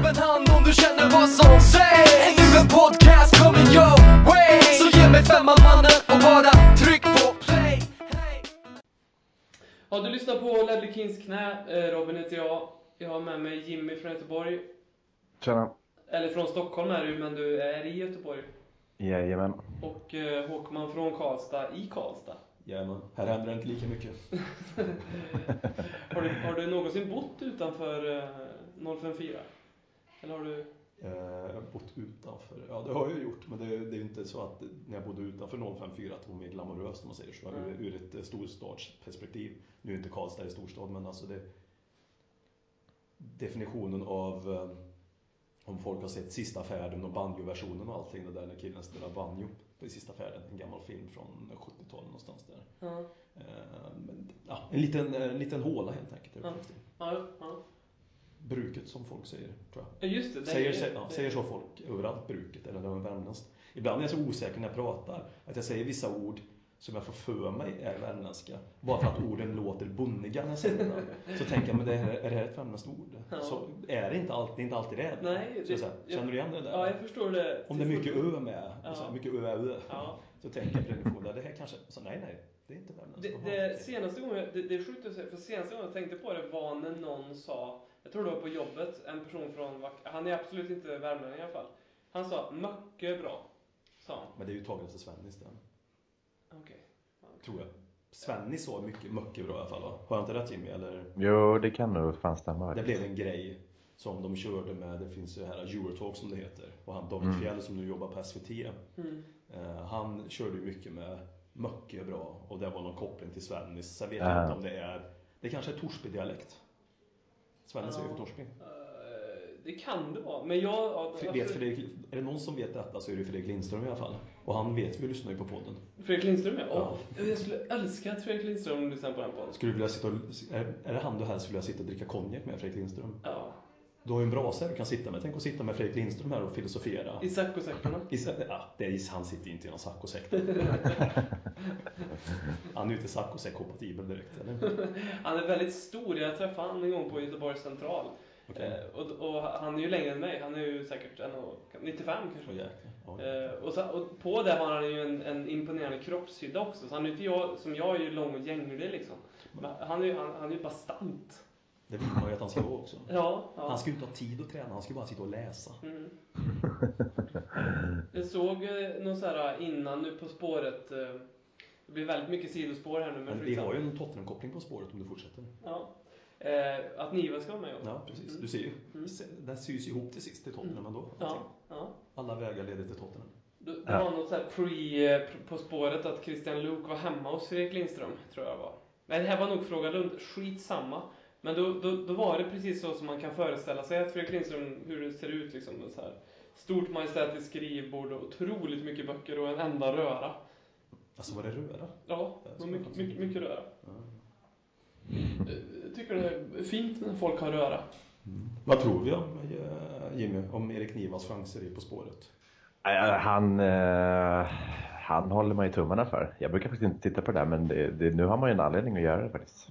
upp en hand om du känner vad som sägs Är nu en podcast coming your way Så ge mig femman mannen och bara tryck på play hey. Ja, du lyssnar på Ledley Kings knä. Eh, Robin heter jag. Jag har med mig Jimmy från Göteborg. Tjena. Eller från Stockholm är du, men du är i Göteborg. Jajamän. Och eh, Håkman från Karlstad, i Karlstad. Jajamän, här händer det inte lika mycket. Har du, har du någonsin bott utanför eh, 054? Eller har du... Eh, bott utanför, ja det har jag gjort, men det, det är ju inte så att när jag bodde utanför 054 att det var mer glamoröst om man säger så, Mm. ur, ur ett eh, storstadsperspektiv. Nu är inte Karlstad i storstad, men alltså det, definitionen av eh, om folk har sett Sista färden och banjoversionen och allting, det där när killen spelar banjo på Sista färden, en gammal film från 70-talet någonstans där. Eh, men, ja, en liten, en liten håla helt enkelt. faktiskt. ja, ja. Bruket som folk säger, tror jag. Ja, just det. det Säger, är- ja, det- säger så folk överallt, bruket, eller var värmländskt. Ibland är jag så osäker när jag pratar, att jag säger vissa ord som jag får för mig är värmländska. Bara för att orden låter bonniga när jag säger dem. Så tänker jag, men det här, är det här ett värmländskt ord? Ja. Så är det inte alltid, det är inte alltid det. Nej, det- känner du igen det där? Ja, jag förstår det. Om det är mycket ö med, Ja. så här, mycket ö, ö, Ja. så tänker jag på definitionen, det här kanske, så nej, nej, det är inte värmländskt. Det, det senaste gången, det, det är sjukt att säga, för senaste gången jag tänkte på det var när någon sa, jag tror det var på jobbet, en person från, han är absolut inte värmlänning i alla fall. Han sa, mycket bra, sa han. Men det är ju taget efter Svennis den, Okej. tror jag. Svennis sa mycket, mycket bra i alla fall va? Har jag inte rätt Jimmy? Eller? Jo, det kan nog fan stämma. Det blev en grej som de körde med, det finns ju här Eurotalk som det heter. Och han David Mm. Fjell som nu jobbar på SVT. Mm. Eh, han körde ju mycket med mycket bra och det var någon koppling till Svennis. Sen vet jag inte om det är, det kanske är Torsby-dialekt. Ju Ja. från Torsby. Eh, det kan det vara, men jag... Ja, F- Vet Fredrik, är det någon som vet detta så är det Fredrik Lindström i alla fall. Och han vet, vi lyssnar ju på podden. Fredrik Lindström ja. Ja. Jag skulle älska att Fredrik Lindström lyssnar på den podden. Skulle du vilja sitta och, är, är det han du helst skulle vilja sitta och dricka konjak med, Fredrik Lindström? Ja. Du har ju en brasa du kan sitta med. Tänk att sitta med Fredrik Lindström här och filosofera. I saccosäckarna. Ja, det är, han sitter ju inte i någon saccosäck. han är ju inte saccosäck-kompatibel direkt, eller? Han är väldigt stor, jag träffade honom en gång på Göteborgs central. Okej. Eh, och, och han är ju längre än mig, han är ju säkert 1,95 kanske. Jäklar. Ja. Eh, och, så, och på det har han ju en, en imponerande kroppshydda också. Så han är inte jag, som jag är ju lång och gänglig liksom. Men han är ju han, han är ju bastant. Det vill man ju att han ska vara också. Ja, ja. Han ska ju inte ha tid att träna, han ska bara sitta och läsa. Mm. Jag såg eh, någon så här innan nu På spåret. eh, Det blir väldigt mycket sidospår här nu men Men vi skitsamma. har ju en Tottenham-koppling på spåret om du fortsätter. Ja. Eh, att Niva ska vara med också. Ja, precis. Mm. Du ser ju. Mm. Den sys ihop till sist till Tottenham ändå. Ja, ja. Alla vägar leder till Tottenham. Det, det Ja. var något så här pre eh, På spåret att Christian Luuk var hemma hos Fredrik Lindström, tror jag var. Nej, det här var nog Fråga Lund. Skitsamma. Men då, då, då var det precis så som man kan föreställa sig att Fredrik Lindström, hur det ser ut liksom. Så här. Stort majestätiskt skrivbord och otroligt mycket böcker och en enda röra. Alltså var det röra? Ja, Det var mycket, mycket, mycket röra. Ja. Eh, Jag tycker det är fint när folk har röra. Vad tror vi om eh, Jimmy, om Erik Nivas chanser i På spåret? Äh, Han, eh, han håller man ju tummarna för. Jag brukar faktiskt inte titta på det där, men det, det, nu har man ju en anledning att göra det faktiskt.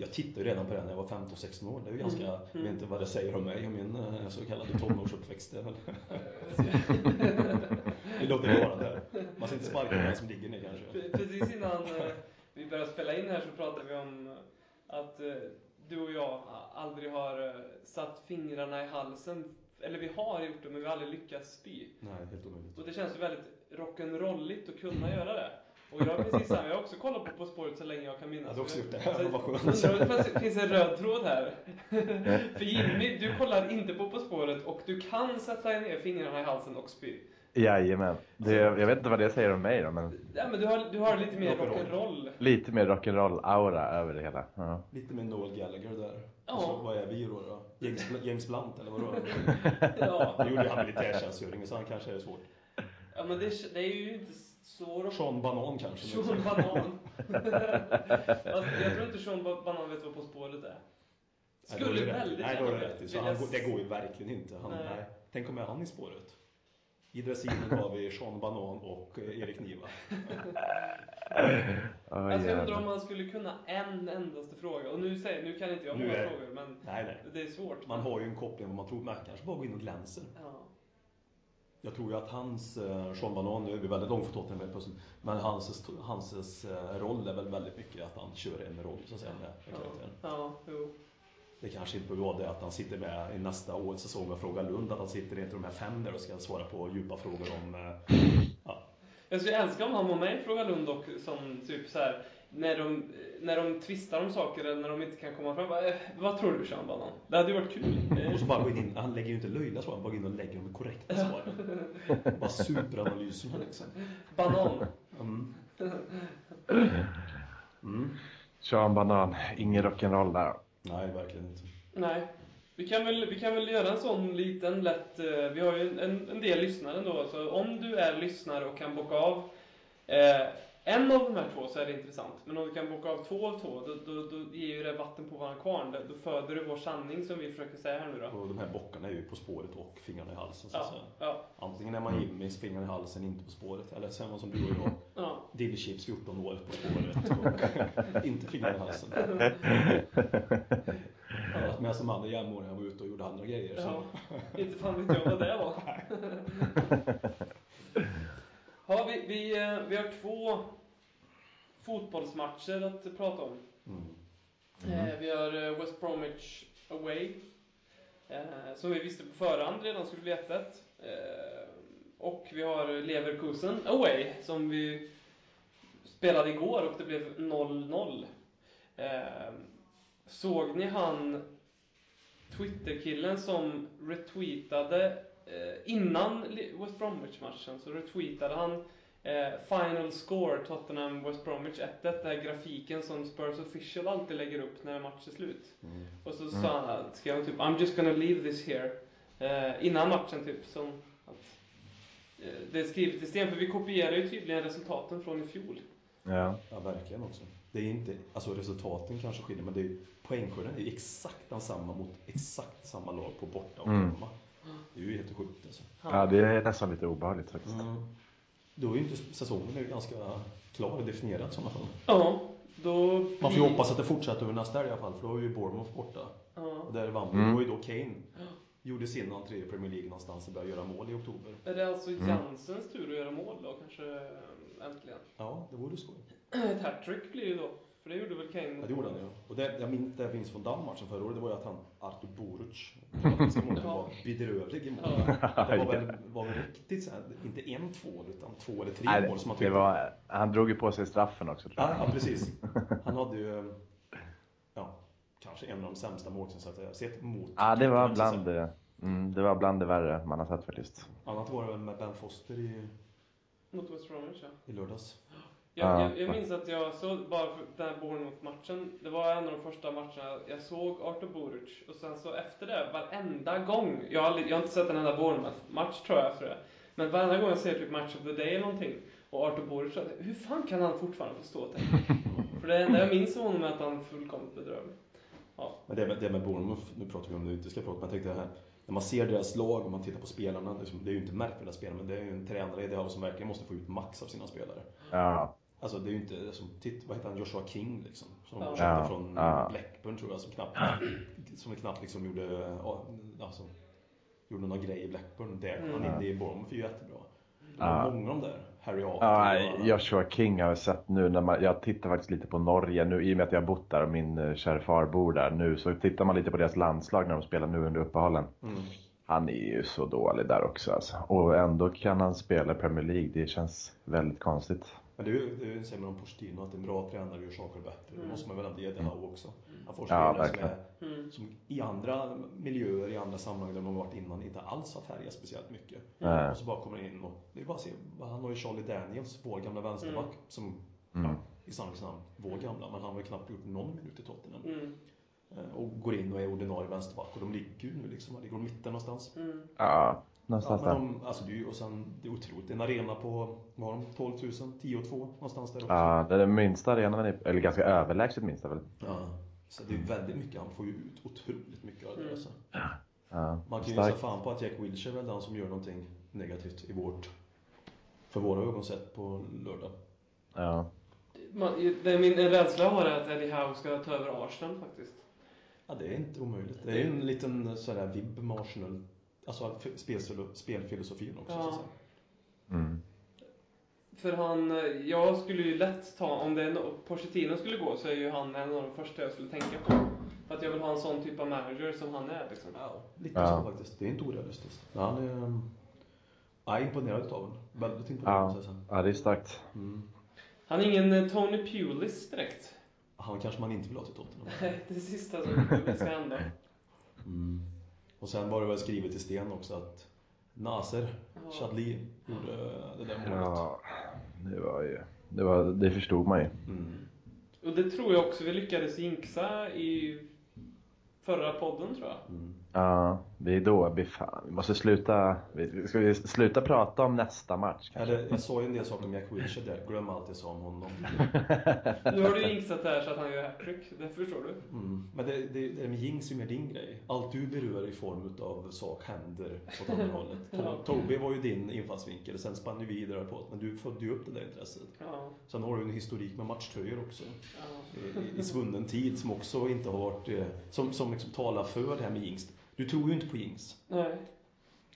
Jag tittade ju redan på det när jag var 15-16 år. Det är ju ganska, Mm. jag vet inte vad det säger om mig och min eh, så kallade tonårsuppväxt. Vi låter det vara där. Man ska inte sparka den som ligger ner kanske. Pre- Precis innan eh, vi började spela in här så pratade vi om eh, att du och jag aldrig har satt fingrarna i halsen. Eller vi har gjort det, men vi har aldrig lyckats spy. Nej, helt omöjligt. Och det känns ju väldigt rock'n'rolligt att kunna göra det. Och jag är precis samma, jag har också kollat på På spåret så länge jag kan minnas. Jag hade också gjort det. Så Vad skönt. undrar om det finns- en röd tråd här. För Jimmy, du kollar inte på På spåret och du kan sätta ner fingrarna i halsen och spy. Jajamän. Det, jag vet inte vad det säger om mig då, men Ja, men du har, du har lite mer Rock'n'roll. lite mer rock'n'roll-aura över det hela. Ja. Lite med Noel Gallagher där. Ja. Och så, vad är vi då? då? James, James Blunt eller vadå? Ja. Nu gjorde han militärtjänstgöring så han kanske är svårt. Ja men det, det är ju inte så rock... Sean Banan kanske. Sean Banan. alltså, jag tror inte Sean Ba- Banan vet vad På spåret är. Nej, Skulle rätt. väldigt Nej, då har du gärna rätt. i. Så vilja han, det går ju verkligen inte. Han, Nej. nej. Tänk om är han i spåret? I dressinen har vi Sean Banan och eh, Erik Niva. Oj, Alltså jag undrar om man skulle kunna en endaste fråga. Och nu, säger, nu kan inte jag många är- frågor, men Nej, nej. det är svårt. Man har ju en koppling vad man tror. Man kanske bara går in och glänser. Ja. Jag tror ju att hans, eh, Sean Banan, nu är vi väldigt långt från Tottenham helt plötsligt, men hans, hans eh, roll är väl väldigt mycket att han kör en roll så att säga med, med karaktären. Ja, ja, jo. Det kanske inte behöver vara det att han sitter med i nästa års säsong och frågar Lund, att han sitter inte de här fem där och ska svara på djupa frågor om eh, ja, Jag skulle älska om han var med i Fråga Lund och som typ så här när de, när de tvistar om saker eller när de inte kan komma fram. Bara, eh, vad tror du Sean Banan? Det hade ju varit kul. Och så bara gå in, han lägger ju inte löjliga svar, han bara går in och lägger de korrekta svaren. bara superanalyserna liksom. Banan. Mm. Mm. Sean Banan, ingen rock'n'roll där. Nej, verkligen inte. Nej. Vi kan, väl, vi kan väl göra en sån liten lätt... eh, Vi har ju en, en del lyssnare ändå, så om du är lyssnare och kan bocka av eh, en av de här två så är det intressant. Men om du kan bocka av två av två, då, då, då ger ju det vatten på våran kvarn. Då föder du vår sanning som vi försöker säga här nu då. Och de här bockarna är ju På spåret och Fingrarna i halsen. Så Ja, säga. ja, Antingen är man Jimmys Fingrarna i halsen, inte På spåret. Eller så är man som du och jag, ja. Dillchips 14 år På spåret och inte Fingrarna i halsen. Ja, men som andra jämnåringar var ute och gjorde andra grejer. Så. Ja, inte fan vet jag vad det var. Vi, vi, eh, vi har två fotbollsmatcher att prata om. Mm. Eh, Vi har eh, West Bromwich away. Som vi visste på förhand redan skulle bli 1-1. Eh, Och vi har Leverkusen away som vi spelade igår och det blev 0-0. Eh, Såg ni han Twitterkillen som retweetade innan West Bromwich-matchen så retweetade han eh, Final score Tottenham West Bromwich 1-1, den här grafiken som Spurs official alltid lägger upp när en match är slut. Mm. Och så sa han, skrev han typ I'm just gonna leave this here. Eh, innan matchen typ, som att eh, det är skrivet i sten, för vi kopierar ju tydligen resultaten från i fjol. Ja. Ja, verkligen också. Det är inte, alltså resultaten kanske skiljer, men det är, poängskörden är exakt densamma mot exakt samma lag på borta och Mm. hemma. Det är ju helt sjukt alltså. ja, det är nästan lite obehagligt faktiskt. Mm. Då är ju inte säsongen är ganska klar och definierad i sådana fall. Ja, då... Man får ju hoppas att det fortsätter över nästa helg i alla fall, för då är ju Bournemouth borta. Ja. Och där vann vi. Mm. Det var ju då Kane gjorde sin entré i Premier League någonstans och började göra mål i oktober. Är det alltså Mm. Jansens tur att göra mål då, kanske äntligen? Ja, det vore skoj. Ett hattrick blir ju då, för det gjorde väl Kane? Ja, det gjorde han ja. Och det, jag minns det jag minns från den matchen förra året, det var ju att han, Artur Boruc, kroatiska målvakten, var bedrövlig i mål. Ja. Det var väl, var väl riktigt så här, inte en tvål utan två eller tre Nej, mål som han det tyckte. var, han drog ju på sig straffen också tror Ja, jag. ja, precis. Han hade ju, ja, kanske en av de sämsta målsinsatser jag sett mot Ja, det var bland det, mm, det var bland det värre man har sett faktiskt. Annat var det väl med Ben Foster i, Mot West Bromwich ja. i lördags. Jag, Ja. jag, jag minns att jag såg, bara för den här Bournemouth-matchen, det var en av de första matcherna jag såg Artur Buric. Och sen så efter det, varenda gång, jag har, aldrig, jag har inte sett en enda Bournemouth-match tror jag efter det. Men varenda gång jag ser typ Match of the Day eller någonting, och Artur Buric, så- hur fan kan han fortfarande få stå tänka? För det enda jag minns av honom är att han är fullkomligt bedrövlig. Men det med, det med Bournemouth, nu pratar vi om det vi inte ska prata men jag tänkte det här. När man ser deras lag och man tittar på spelarna, liksom, det är ju inte märkvärdiga spelare men det är ju en tränare i det här som verkligen måste få ut max av sina spelare. Ja, Alltså det är ju inte som, titt, vad heter han, Joshua King liksom. Som de Ja. köpte från ja. Blackburn tror jag som knappt, som knappt liksom gjorde, alltså, gjorde några grejer i Blackburn. Där kom han in i Bournemouth är ju jättebra. Det Ja. många av de där. Harry Arthur ja och. Joshua King har jag sett nu när man, jag tittar faktiskt lite på Norge nu i och med att jag har bott där och min eh, kära far bor där nu så tittar man lite på deras landslag när de spelar nu under uppehållen. Mm. Han är ju så dålig där också alltså. Och ändå kan han spela Premier League. Det känns väldigt konstigt. Men det är det säger man om Pochettino att en bra tränare gör saker bättre. Det Mm. måste man väl ändå ge det här också. Han får Ja, spelare som, verkligen. är, Mm. som i andra miljöer, i andra sammanhang där de har varit innan inte alls har färgat speciellt mycket. Nej. Och så bara kommer in och, det är bara att se, han har ju Charlie Daniels, vår gamla vänsterback, Mm. som, Mm. ja, i sanningens namn, vår gamla, men han har ju knappt gjort någon minut i Tottenham. Mm. Eh, Och går in och är ordinarie vänsterback och de ligger ju nu liksom, ligger de i mitten någonstans. Mm. Ja, Ja, någonstans men där. de, alltså det är ju, och sen, det är otroligt. En arena på, vad har de, 12 000, 10 och 2 någonstans där också. Ja, det är den minsta arenan, eller ganska överlägset minsta väl. Ja. Så det är väldigt mycket, han får ju ut otroligt mycket av det. Mm. Alltså. Ja, Ja, Man kan ju gissa fan på att Jack Wilshere är väl den som gör någonting negativt i vårt, för våra ögon sett på lördag. Ja. Man, det är min rädsla jag har är att Eddie Howe ska ta över Arsenal faktiskt. Ja, det är inte omöjligt. Det är ju en liten sådär vibb med Arsenal. Alltså spelfilo- spelfilosofin också. Ja. Så att säga. Mm. För han, jag skulle ju lätt ta, om det är no, Pochettino skulle gå så är ju han en av de första jag skulle tänka på. För att jag vill ha en sån typ av manager som han är liksom. Ja, lite Ja. så faktiskt. Det är inte orealistiskt. Men han är... um, Jag är imponerad utav honom. Väldigt imponerad Ja. ja, det är starkt. Mm. Han är ingen eh, Tony Pulis direkt. Han kanske man inte vill ha till Tottenham. Nej, det sista som ska hända. Mm. Och sen var det väl skrivet i sten också att Nasser Ja. Chadli gjorde det där målet. Ja, det var ju... Det, var, det förstod man ju. Mm. Och det tror jag också vi lyckades jinxa i förra podden tror jag. Mm. Ja, det är då vi fan, vi måste sluta, vi, ska vi sluta prata om nästa match kanske? Eller, jag sa ju en del saker om Jack Wilshere där. Glöm allt jag sa om honom. Nu har du jinxat det här så att han gör hattrick, det förstår du. Mm. Men det, det, det med jinx är ju mer din grej. Allt du berör i form av sak händer åt andra hållet. Ja. To- Toby var ju din infallsvinkel, sen spann vi vidare på det. Men du födde ju upp det där intresset. Ja, Sen har du en historik med matchtröjor också. ja. I, i svunnen tid som också inte har varit, eh, som, som liksom talar för det här med jinx. Du tror ju inte på jinx. Nej.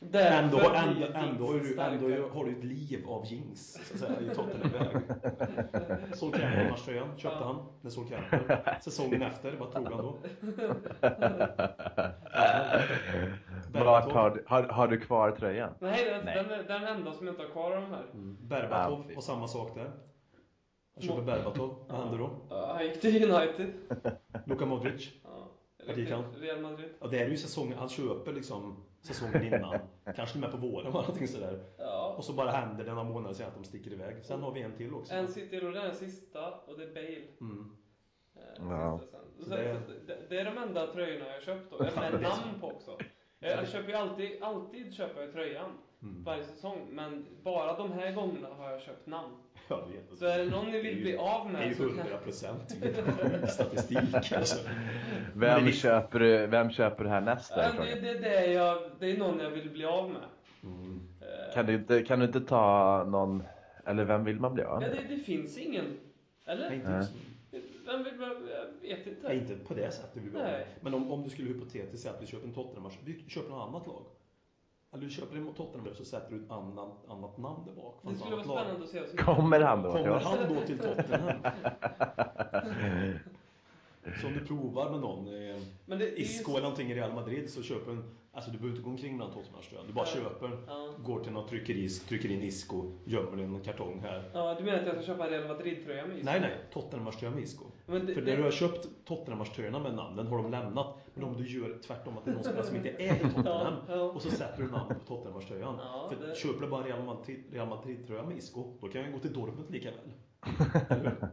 Ändå, Därför ändå, ändå, har jinx du, ändå har du ett liv av jinx, så att säga, i Tottenham-väg. Sol Campbell matchtröjan köpte Ja. han, när Sol. Säsongen efter, vad tog han då? Vart har, du- har, har du kvar tröjan? Nej, den, Nej. Den, är, den enda som jag inte har kvar av de här. Mm. Berbatov Ja, och samma sak där. Han köper Berbatov, vad händer då? Ja, han gick till United. Luka Modric. Real Madrid. Ja, det är ju säsongen, han köper liksom säsongen innan. Kanske med på våren eller någonting sådär. Ja. Och så bara händer det några månader sen att de sticker iväg. Sen har vi en till också. En sitter och den sista och det är Bale. Mm. Eh, Ja. Så Så det- det, det är de enda tröjorna jag har köpt då. Jag med namn på också. Jag, jag köper ju alltid, alltid köper jag tröjan. Mm. Varje säsong. Men bara de här gångerna har jag köpt namn. Jag vet. Så är det någon ni vill bli av Det är ju med så kan... 100 procent statistik. Alltså. Vem, det- köper, vem köper härnäst? Ja, är det, det, det, är jag, det är någon jag vill bli av med. Mm. Eh, Kan du, inte, kan du inte ta någon, eller vem vill man bli av Ja, med? det, det finns ingen. Eller? Nej, inte, just nu. Vem vill, jag vet inte. Nej, inte på det sättet. Vi Nej. Men om, om du skulle hypotetiskt säga att vi köper en Tottenham-match, vi köper något annat lag. Eller du köper en Tottenham så sätter du ett annat, annat namn där bak. Det skulle vara lag. spännande att se. oss- Kommer han då? Kommer Ja. han då till Tottenham? Så om du provar med någon, eh, Men det, Isco eller någonting i Real Madrid så köper en, alltså du behöver inte gå omkring med en Tottenham-tröja. Du bara Ja. köper, Ja. går till något tryckeri, trycker in Isco, gömmer en kartong här. ja, du menar att jag ska köpa en Real Madrid-tröja med is? Nej, nej, Tottenham-tröja med Isco. Men det, För det, när du har köpt Tottenham-tröjorna med namnen har de lämnat. Men om du gör tvärtom, att det är någon spelare som inte är i Tottenham och så sätter du namn på Tottenham-tröjan. Ja, För det- köper du bara Real Madrid- Madrid-tröja med Isco, då kan jag ju gå till Dortmund lika väl.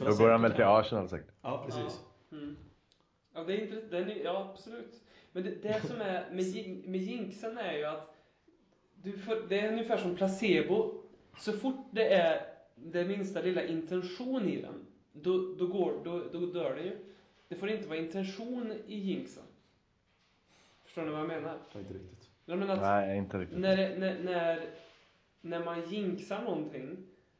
Då går han väl till. Arsenal säkert. Ja, precis. Ja, mm. ja det är inte, den är, ja absolut. Men det, det som är med, med jinxen är ju att du får, det är ungefär som placebo. Så fort det är det minsta lilla intention i den, då, då, går, då, då dör det ju. Det får inte vara intention i jinxen. Förstår ni vad jag menar? Inte riktigt. Jag menar att Nej, inte riktigt. när, när, när, när man jinxar någonting,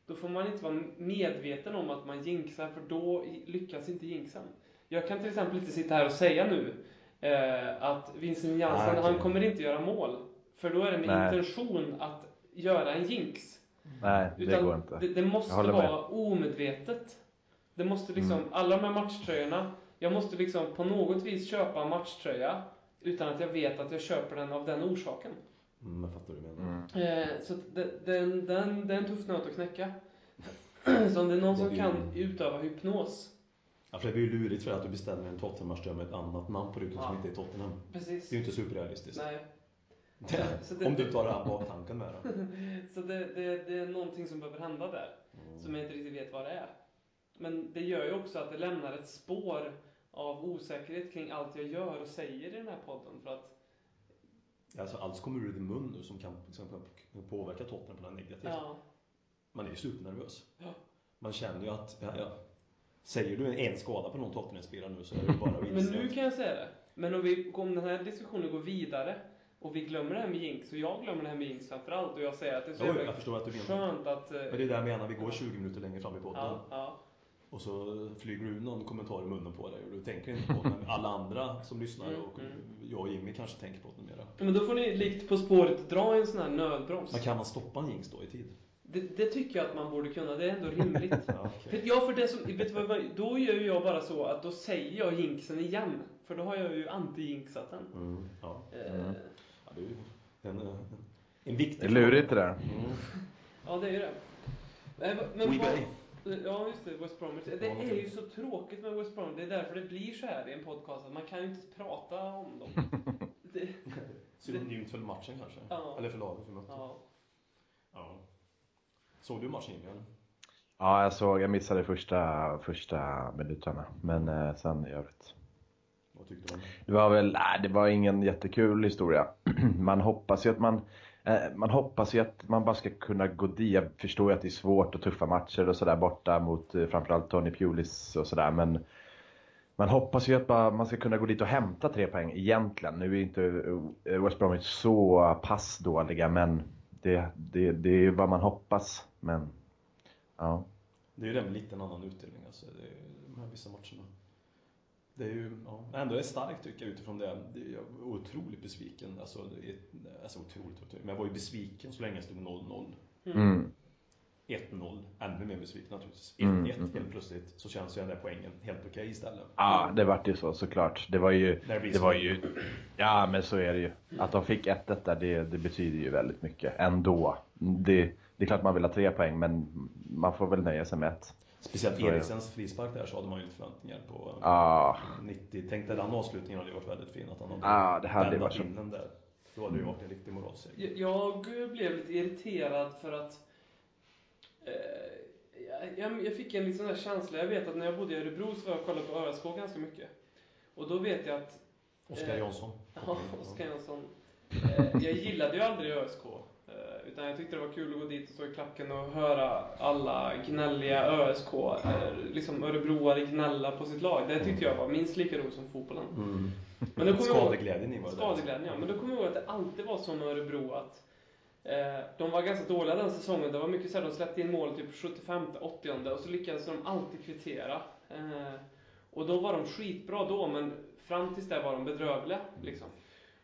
då får man inte vara medveten om att man jinxar, för då lyckas inte jinxen. Jag kan till exempel inte sitta här och säga nu eh, att Vincent Jansen, Ah, okej. han kommer inte göra mål. För då är det med Nej. intention att göra en jinx. Nej, det Utan går inte. Det, det måste håller med. vara omedvetet. Det måste liksom, Mm. alla de här matchtröjorna, jag måste liksom på något vis köpa en matchtröja utan att jag vet att jag köper den av den orsaken. Mm, jag fattar vad du menar. Mm. Eh, så det, den, den, det är en tuff nöt att knäcka. så om det är någon Det som blir- kan utöva hypnos. Ja, för det blir ju lurigt för att du beställer en Tottenham-tröja med ett annat namn på ryggen som Ja. inte är Tottenham. Precis. Det är ju inte superrealistiskt. Nej. Det, Så det- om du tar den baktanken med det. Så det, det, det är någonting som behöver hända där, som jag inte riktigt vet vad det är. Men det gör ju också att det lämnar ett spår av osäkerhet kring allt jag gör och säger i den här podden. För att, Alltså, allt kommer ur din mun nu som kan, som kan påverka Tottenham på något negativt. ja, Man är ju supernervös. Ja. Man känner ju att, ja, ja. Säger du en skada på någon Tottenham-spelare nu så är det bara att Men nu kan jag säga det. Men om, vi, om den här diskussionen går vidare och vi glömmer det här med jinx, och jag glömmer det här med jinx framförallt, och jag säger att det är så Jo, jag förstår att du menar. skönt att... Men det är det jag menar, vi går 20 minuter längre fram i podden. ja. Och så flyger du någon kommentar i munnen på dig och du tänker inte på det. Men alla andra som lyssnar Mm, och mm. jag och Jimmy kanske tänker på det mera. Men då får ni likt På spåret dra en sån här nödbroms. Men kan man stoppa en jinx då i tid? Det, det tycker jag att man borde kunna, det är ändå rimligt. Ja, okej. För, ja, för det som, vet du vad, då gör ju jag bara så att då säger jag jinxen igen. För då har jag ju anti-jinxat den. Mm, ja. Eh, Mm. ja, det är ju en, en, en viktig Det är lurigt det där. Mm. Ja, det är ju det. Nej, men- Men. Ja, just det. West Bromwich. Det är ju så tråkigt med West Bromwich. Det är därför det blir så här i en podcast. Att man kan ju inte prata om dem. Det, Synonymt för matchen kanske? Ja. Eller för laget vi mötte? ja. Ja. Såg du matchen eller? Ja, jag såg, jag missade första, första minuterna. Men eh, sen i övrigt. Vad tyckte du om det? Det var väl, nej, det var ingen jättekul historia. Man hoppas ju att man, Eh, man hoppas ju att man bara ska kunna gå dit. Jag förstår ju att det är svårt och tuffa matcher och sådär borta mot eh, framförallt Tony Pulis och sådär. Men man hoppas ju att man ska kunna gå dit och hämta tre poäng egentligen. Nu är inte eh, West Bromwich så pass dåliga men det, det, det är ju vad man hoppas. Men ja. Det är ju det med lite en annan utdelning alltså, det är, de här vissa matcherna. Det är ju, ja, ändå är starkt tycker jag utifrån det. det är, jag var otroligt besviken. Alltså, det är, alltså otroligt, otroligt. Men jag var ju besviken så länge det stod 0-0. Mm. 1-0, ännu mer besviken naturligtvis. 1-1 Mm, mm. helt plötsligt så känns ju den där poängen helt okej istället. Ja, det vart ju så såklart. Det var ju, det det så. var ju, ja men så är det ju. Att de fick 1-1 där, det, det betyder ju väldigt mycket ändå. Det, det är klart man vill ha tre poäng, men man får väl nöja sig med ett. Speciellt. Eriksens frispark där så hade man ju lite förväntningar på. Ja, 90, tänk dig den avslutningen hade ju varit väldigt fin. Att han hade Ja, det hade varit så. in den där. Då hade det ju varit en riktig moralseger. Jag jag blev lite irriterad för att eh, jag, jag fick en liten sån där känsla. Jag vet att när jag bodde i Örebro så var jag och kollade på ÖSK ganska mycket. Och då vet jag att Oskar Eh, Jansson. Ja, Oskar Jansson. Eh, jag gillade ju aldrig ÖSK. Utan jag tyckte det var kul att gå dit och stå i klacken och höra alla gnälliga ÖSK, eh, liksom örebroare gnälla på sitt lag. Det tyckte jag var minst lika roligt som fotbollen. Mm. Men då kommer jag ihåg- Skadeglädjen i var. Skadeglädjen, ja. Men då kommer jag ihåg att det alltid var så med Örebro att eh, de var ganska dåliga den säsongen. Det var mycket så här, de släppte in mål typ 75, 80 och så lyckades de alltid kvittera. Eh, och då var de skitbra då, men fram tills det var de bedrövliga. Liksom.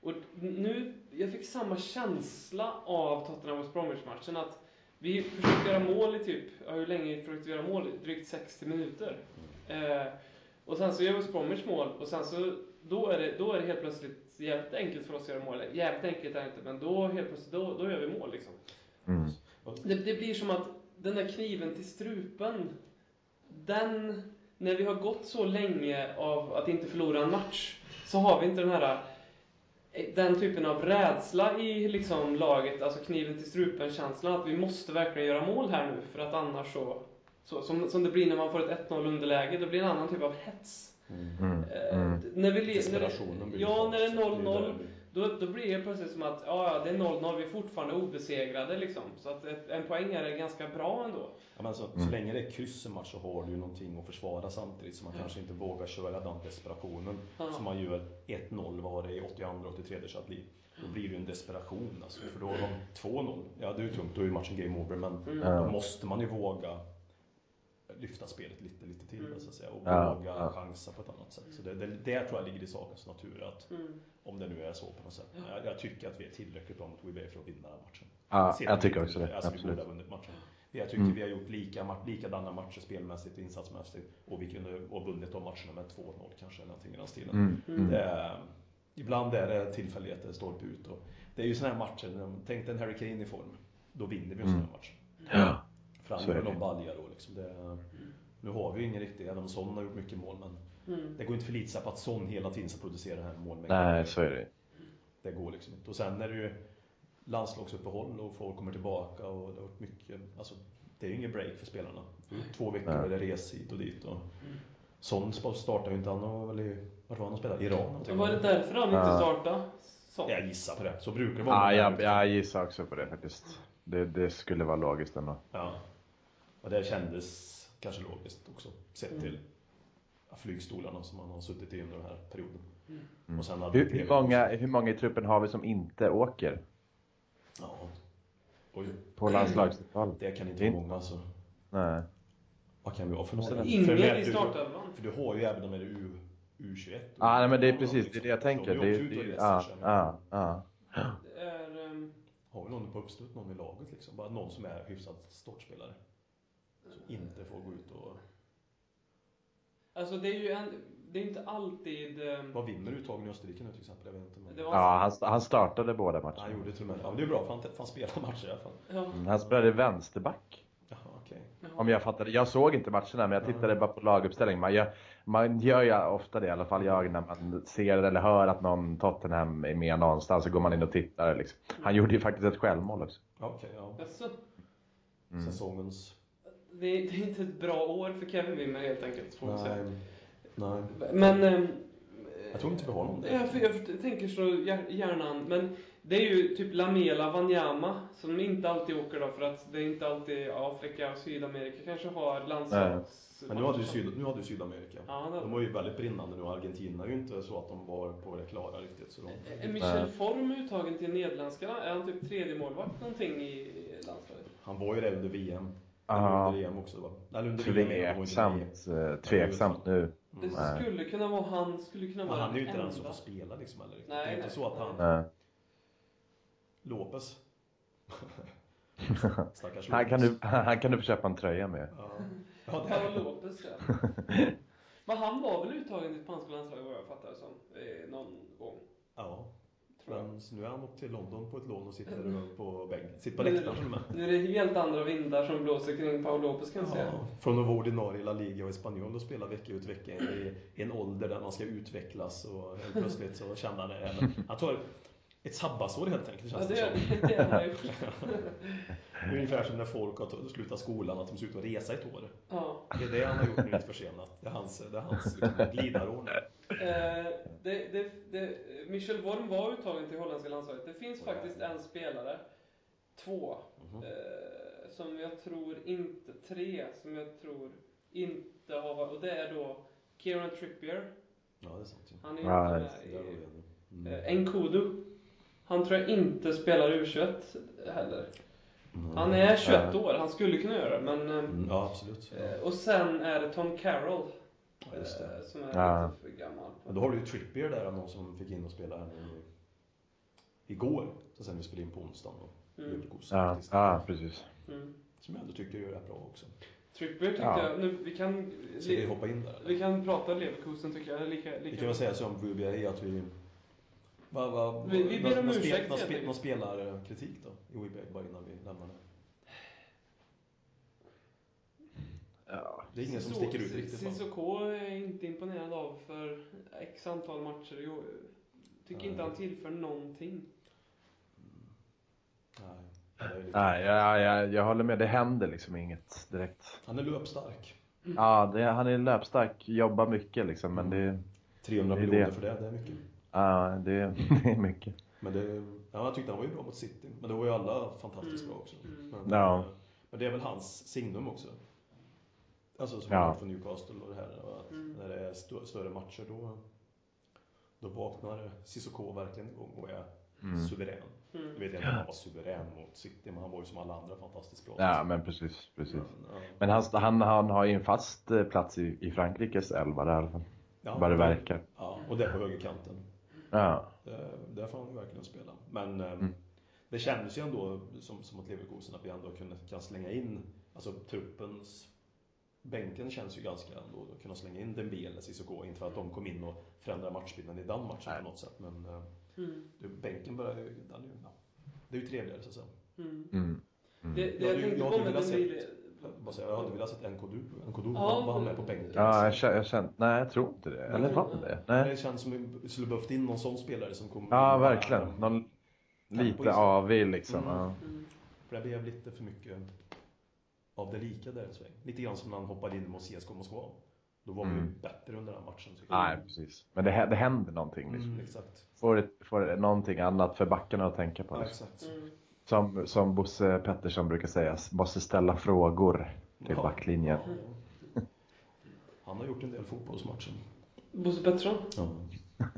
Och nu, jag fick samma känsla av Tottenham West Bromwich-matchen att vi försökte göra mål i typ, ja, hur länge försökte vi göra mål? Drygt 60 minuter. Eh, och sen så gör West Bromwich mål och sen så, då är det, då är det helt plötsligt jävligt enkelt för oss att göra mål. Jävligt enkelt är det inte, men då helt plötsligt, då, då gör vi mål liksom. mm. Det, det blir som att den där kniven till strupen, den, när vi har gått så länge av att inte förlora en match, så har vi inte den här den typen av rädsla i liksom laget, alltså kniven till strupen-känslan, att vi måste verkligen göra mål här nu, för att annars så, så som, som det blir när man får ett 1-0 underläge, då blir det en annan typ av hets. Mm. Eh, Mm. När vi, när det, ja, när det är så- det är ju 0-0, där det blir. Då, då blir det plötsligt som att ja, det är 0-0, vi är fortfarande obesegrade liksom. Så att ett, en poäng är ganska bra ändå. Ja, men så, Mm. så länge det är kryss i match så har du ju någonting att försvara samtidigt så man Ja. kanske inte vågar köra den desperationen Ja. som man gör 1-0 var det i 82 83 så att bli. Då blir det ju en desperation alltså, för då har de 2-0. Ja det är ju tungt, då är ju matchen game over men Mm. Då måste man ju våga lyfta spelet lite, lite till Mm. så att säga och Ja, våga ja. chansa på ett annat sätt. Så det, det, det tror jag ligger i sakens natur att Mm. om det nu är så på något sätt. Jag, jag tycker att vi är tillräckligt bra mot WB för att vinna den här matchen. Ja, jag vi tycker också det. Alltså, vi Absolut. borde ha vunnit matchen. Jag tycker Mm. vi har gjort lika, likadana matcher spelmässigt och insatsmässigt och vi kunde ha vunnit de matcherna med 2-0 kanske, eller någonting i den stilen. Mm. Mm. Det ibland är det tillfälligheter, stolpe ut. Och det är ju sådana här matcher, tänk dig en Harry Kane i form. Då vinner vi en sån här Mm. match. Ja. Fram med någon balja då liksom. Det, nu har vi ju ingen riktig, även om Son har gjort mycket mål, men Mm. det går inte att förlita sig på att Son hela tiden ska producera den här målmängden. Nej, så är det. Det går liksom inte. Och sen är det ju landslagsuppehåll och folk kommer tillbaka och det har varit mycket, alltså det är ju ingen break för spelarna. Två veckor Nej. det res hit och dit och Son startar ju inte, han har väl i, vart var han och spelade? Iran. Var det därför han inte startade? Så. Jag gissar på det, så brukar det vara. Ja, med jag, jag gissar också på det faktiskt. Det, det skulle vara logiskt ändå. Ja. Och det kändes kanske logiskt också, sett Mm. till flygstolarna som man har suttit i under den här perioden. Mm. Och sen hade Hur, hur, många, hur många i truppen har vi som inte åker Ja. Oj, på landslagsfotboll? det kan inte vara många alltså. Nej. Vad kan vi ha för några? Ingen i startelvan. För du har ju även de här U, U21. Ja, nej, men det är precis liksom. det, är det jag tänker. Det, det, ja, ja, ja. Ehm, Har vi någon på uppstöt, någon i laget liksom? Bara någon som är hyfsat startspelare. Som inte får gå ut och... Alltså det är ju en, det är inte alltid... ehm, Vad vinner uttagningen i Österrike nu till exempel? Jag vet inte. Men... Det var- ja han, han startade båda Han matcherna. gjorde till och med Ja, men det är bra, för han, för han spelar matcher i alla fall. Ja. Mm, Han spelade vänsterback. Jaha, okej. Jaha. Om jag fattade. Jag såg inte matcherna men jag tittade bara på laguppställning. Man gör, man gör ju ofta det, i alla fall jag, när man ser eller hör att någon Tottenham är med någonstans så går man in och tittar. Liksom. Han gjorde ju faktiskt ett självmål också. Okej, ja. Jaså? Mm. Säsongens... Det är, det är inte ett bra år för Kevin Wimmer helt enkelt, får man säga. Nej. Nej. Men... ehm, Jag tror inte vi har någon där. Ja, för jag tänker så gärna, men det är ju typ Lamela Wanyama som inte alltid åker då för att det är inte alltid Afrika och Sydamerika kanske har landslags... Men nu hade, Syd, nu hade ju Sydamerika. Ja, det- De var ju väldigt brinnande nu och Argentina är ju inte så att de var på det klara riktigt. Så de, Är Michel Form uttagen till Nederländskarna? Är han typ tredje målvakt någonting i landslaget? han var ju det under VM. Ja. Under EM också va? Eller under var i EM. Tveksamt, eh, tveksamt nu. Det skulle kunna vara han, skulle kunna Men vara han är ju inte den som får spela liksom riktigt. Nej, det är inte nej. så att han... Nej. Lopez. Stackars Han kan, Lopez. du, han kan du få köpa en tröja med. Ja, ja det är Lopez ja. Men han var väl uttagen till spanska landslaget vad jag fattar det som, eh, någon gång. Ja. Tror jag. Men nu är han åkt till London på ett lån och sitter på bänken. Sitter på läktaren till och med. Nu är det helt andra vindar som blåser kring Paolo Lopez kan jag säga. Ja, från att vara ordinarie i La Liga och Espanyol och spela vecka ut vecka i i en ålder där man ska utvecklas och helt plötsligt så känner han det. Han tar ett sabbatsår helt enkelt Ja, känns det, det som. det. Det är ungefär som när folk har slutat skolan, att de ser ut att resa ett år. Ja. Det är det han har gjort nu lite försenat. Det är hans, det är hans liksom, glidarår nu. Eh, det, det, det, Michel Worm var uttagen till holländska landslaget. Det finns faktiskt en spelare, två, Mhm. eh, som jag tror inte, tre, som jag tror inte har varit, och det är då Kieran Trippier. Ja, det är sant. ju. Han är ju Ja, inte med i... Mm. Eh, Nkodu. Han tror jag inte spelar U21 heller. Mm. Han är 21 Ja. år, han skulle kunna göra det, men... eh, Mm, Ja, absolut. eh, Och sen är det Tom Carroll. Ja, just det. eh, Som är Ja. lite för gammal. Men då har du ju Trippier där, någon som fick in och spela här nu igår. Så sen vi spelade in på onsdagen då. Mm. Ja, ja precis. Mm. Som jag ändå tycker gör rätt bra också. Trippier tyckte Ja. jag, nu, vi kan... Så vi hoppa in där? Vi kan prata Leverkusen tycker jag. Lika, lika Vi kan väl säga som Rubier att vi... Va, va, Vi- vi ber om ursäkt, någon spelarkritik då? I Weberg, bara innan vi lämnar det. Ja. Det är ingen som sticker ut riktigt va? Sissoko är inte imponerad av för x antal matcher. Jag tycker Nej. inte han tillför någonting. Nej. Nej, jag, jag, jag håller med. Det händer liksom inget direkt. Han är löpstark. Ja, det, han är löpstark, jobbar mycket liksom, men det, 300 Det är miljoner det. för det, det är mycket. ja, det, det är mycket. Men det, ja, jag tyckte han var ju bra mot City. Men det var ju alla fantastiskt Mm. bra också. Mm. Men, Ja. men det är väl hans signum också. Alltså som Ja. från Newcastle och det här. och Att Mm. När det är stö- större matcher då, då vaknar Cissoko verkligen igång och är Mm. suverän. Mm. Jag vet inte om han var suverän mot City, men han var ju som alla andra fantastiskt bra. Ja, men precis, precis. Men, ja. Men han, han, han har ju en fast eh, plats i, i Frankrikes elva där i alla fall. Ja, Vad det verkar. Ja, och det på högerkanten. Ja. Det, där får han verkligen spela. Men eh, Mm. det kändes ju ändå som, som mot Leverkusen att vi ändå kunde, kan slänga in, alltså truppens Bänken känns ju ganska ändå att kunna slänga in Dembele, Cissoko, inte för att de kom in och förändrade matchbilden i den matchen Nej. på något sätt. Men eh, Mm. det, bänken börjar ju, den är ju, ja, det är ju trevligare så att säga. Mm. Mm. Mm. Det, det Jag jag hade- jag velat sett- Jag, bara säga, jag hade velat sett Nkodu, Nkodu Ja, var han med på bänken. Ja, jag känner, jag känner, nej jag tror inte det. Eller var det det? Men Nej. Det känns som vi skulle behövt in någon sån spelare som kommer Ja, verkligen. Någon lite avig liksom. Mm. Ja. Mm. För det blev lite för mycket av det lika där en sväng. Lite grann som när han hoppade in mot CSKA Moskva. Då var vi ju Mm. bättre under den matchen. Nej, precis. Men det, det händer någonting liksom. Mm, exakt. Får, ett, får någonting annat för backarna att tänka på. Ja, Liksom. exakt. Mm. Som, som Bosse Pettersson brukar säga, måste ställa frågor till Ja. backlinjen. Ja. Han har gjort en del fotbollsmatcher. Bosse Pettersson? Ja.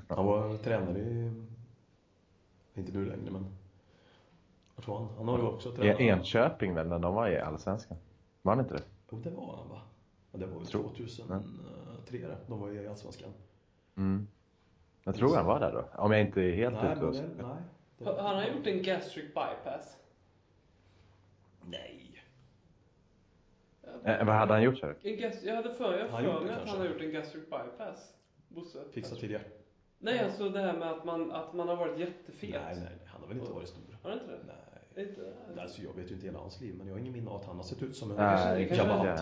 Han var tränare i, inte nu längre men, jag tror han, han har ju också tränat. Enköping väl, när de var i Allsvenskan? Var han inte det? Jo, det var han va? Ja, det var ju Tror- 2003 det. De var ju i Allsvenskan. Mm. Jag tror han var där då. Om jag inte är helt nej, ute och... det, nej. Det, Har har han gjort en gastric bypass? nej. Eh, vad hade han gjort? Här? En gas, jag hade för, jag Han för gjort det mig att kanske. han har gjort en gastric bypass. Bosse. Fixa till hjärt... Nej, alltså det här med att man, att man har varit jättefet. Nej, nej. Han har väl inte varit stor. Har du inte det? Nej. Inte? Alltså, jag vet ju inte hela hans liv, men jag har ingen minne av att han har sett ut som en Nej, kanske han.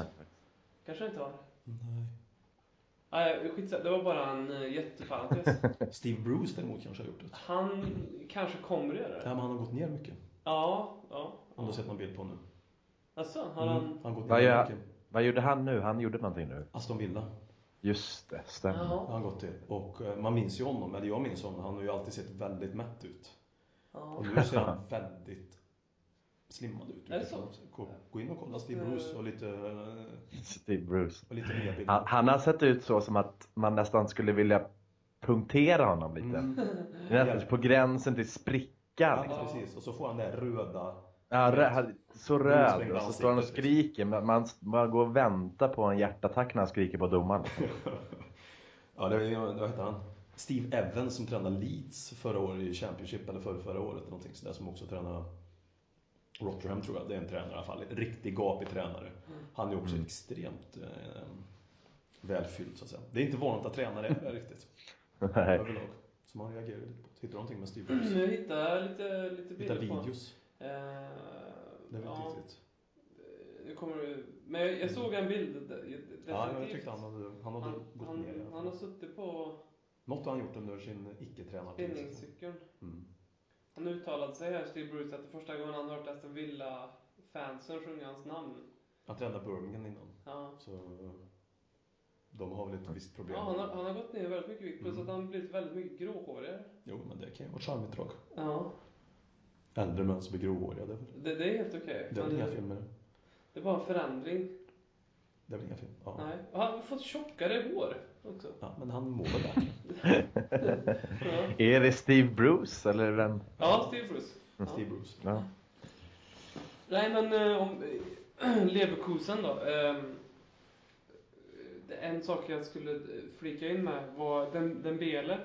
Kanske inte har. Nej. Nej, skitsamma. Det var bara en uh, jätteparentes. Steve Bruce däremot kanske har gjort det. Han kanske kommer att göra det. men han har gått ner mycket. Ja, ja. Om du har sett någon bild på honom nu. Alltså, har Mm, han... han har gått Vad ner gör- mycket. Vad gjorde han nu? Han gjorde någonting nu. Aston Villa Just det, stämmer. Jaha. han gått till. Och eh, man minns ju honom, eller jag minns honom, han har ju alltid sett väldigt mätt ut. Ja. Och nu ser han väldigt slimmad ut. Är det så? Gå- in och kolla Steve Bruce och lite, Steve Bruce. och lite mer bilder. Han, han har sett ut så som att man nästan skulle vilja punktera honom lite. Mm. Nästan på gränsen till spricka. Ja, Liksom. precis. Och så får han det här röda. Ja, rö- han- så röd och så står han och skriker. Man, man, man går och väntar på en hjärtattack när han skriker på domaren. Ja, det är, vad heter han? Steve Evans som tränade Leeds förra året i Championship, eller förra, förra året, någonting sådär, som också tränar Rotherham tror jag, det är en tränare i alla fall. En riktig gapig tränare. Han är också extremt eh, välfylld så att säga. Det är inte vanligt att tränare är det riktigt, Nej. överlag. Så man reagerar lite på. Hittar du någonting med Steve Bruce? Nu hittar jag lite, lite Hitta bilder på videos? Eh, Det är väl ja, inte riktigt. Nu kommer du... Men jag, jag såg en bild. definitivt. Ja, jag tyckte han hade, han hade han, gått han, ner han har suttit på Något har han gjort under sin icke-tränartid. spinningcykeln. Mm. Han uttalade sig här, Steve Bruce, att det första gången han hört Aston Villa-fansen sjunga hans namn. Han tränade Birmingham innan. Ja. Så de har väl ett visst problem. Ja, han, har, han har gått ner väldigt mycket vikt, plus Mm. att han blivit väldigt mycket gråhårigare. Jo, men det kan ju vara ett charmigt drag. Ja, Äldre män som blir gråhåriga, det är det, det är helt okej. det är väl inga fel med det. det är bara en förändring. Det är väl inga fel. Ja. Nej. Och han har fått tjockare hår också. ja, men han mår väl. Ja, Är det Steve Bruce eller vem? ja Steve Bruce. Ja. Steve Bruce. Ja. Nej, men eh, om Leverkusen då. Eh, en sak jag skulle eh, flika in med var den, den Bele.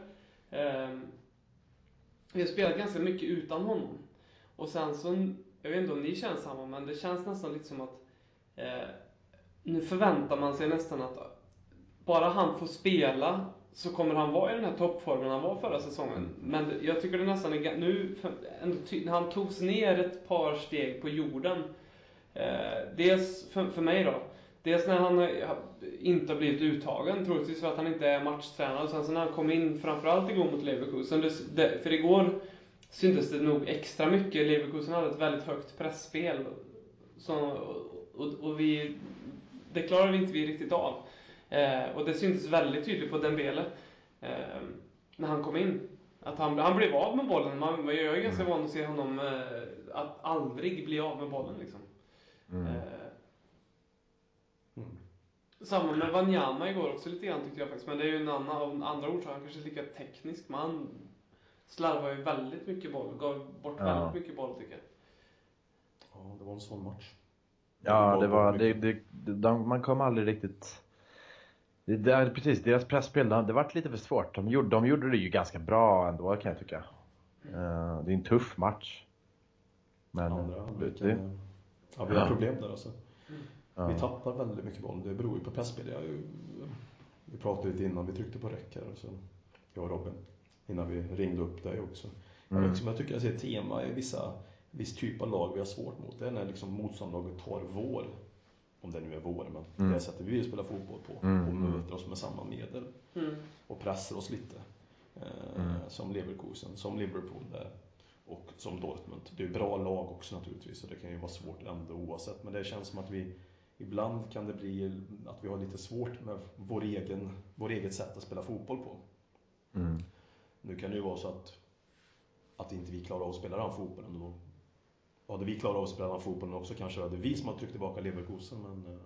Eh, vi har spelat ganska mycket utan honom. Och sen så, jag vet inte om ni känner samma, men det känns nästan lite som att eh, nu förväntar man sig nästan att bara han får spela så kommer han vara i den här toppformen han var förra säsongen. Men jag tycker det nästan är nu, han togs ner ett par steg på jorden. Eh, dels för, för mig då. Dels när han har- inte har blivit uttagen, troligtvis för att han inte är matchtränare. Och sen så när han kom in, framförallt igår mot Leverkusen. Det, det, för igår syntes det nog extra mycket. Leverkusen hade ett väldigt högt pressspel. Så, och, och vi, det klarade vi inte vi riktigt av. Eh, och det syntes väldigt tydligt på Dembele eh, när han kom in. Att han, han blev av med bollen. Man, jag är ganska van att se honom eh, att aldrig bli av med bollen. Liksom. Mm. Eh, Mm. samma med Wanyama igår också lite grann tyckte jag faktiskt. Men det är ju en annan, av andra orsaker. Han kanske är lika teknisk. Men han slarvar ju väldigt mycket boll. Gav bort Ja. väldigt mycket boll tycker jag. Ja, det var en sån match. Ja, det var, det, det, de, man kom aldrig riktigt... Det, det, är precis, deras pressspel, det, det var lite för svårt. De gjorde, de gjorde det ju ganska bra ändå kan jag tycka. Eh, det är en tuff match. Men Andra det, det, eh, Ja, vi har problem där alltså. ja. Vi tappar väldigt mycket boll. Det beror ju på pressspel. Jag, vi pratade lite innan vi tryckte på räck här. Så jag och Robin. Innan vi ringde upp dig också. Mm. Jag, liksom, jag tycker jag ser ett tema i vissa viss typ av lag vi har svårt mot. Det är när liksom motståndarlaget tar vår, om det nu är vår, men Mm. det sättet vi vill spela fotboll på Mm, och mm. möter oss med samma medel Mm. och pressar oss lite. Eh, Mm. Som Leverkusen, som Liverpool där, och som Dortmund. Det är bra lag också naturligtvis och det kan ju vara svårt ändå oavsett. Men det känns som att vi ibland kan det bli att vi har lite svårt med vår egen, vår eget sätt att spela fotboll på. Mm. Nu kan det ju vara så att, att inte vi klarar av att spela den fotbollen. Då hade vi klarat av att spela fotbollen också kanske hade vi som har tryckt tillbaka Leverkusen. Men, eh,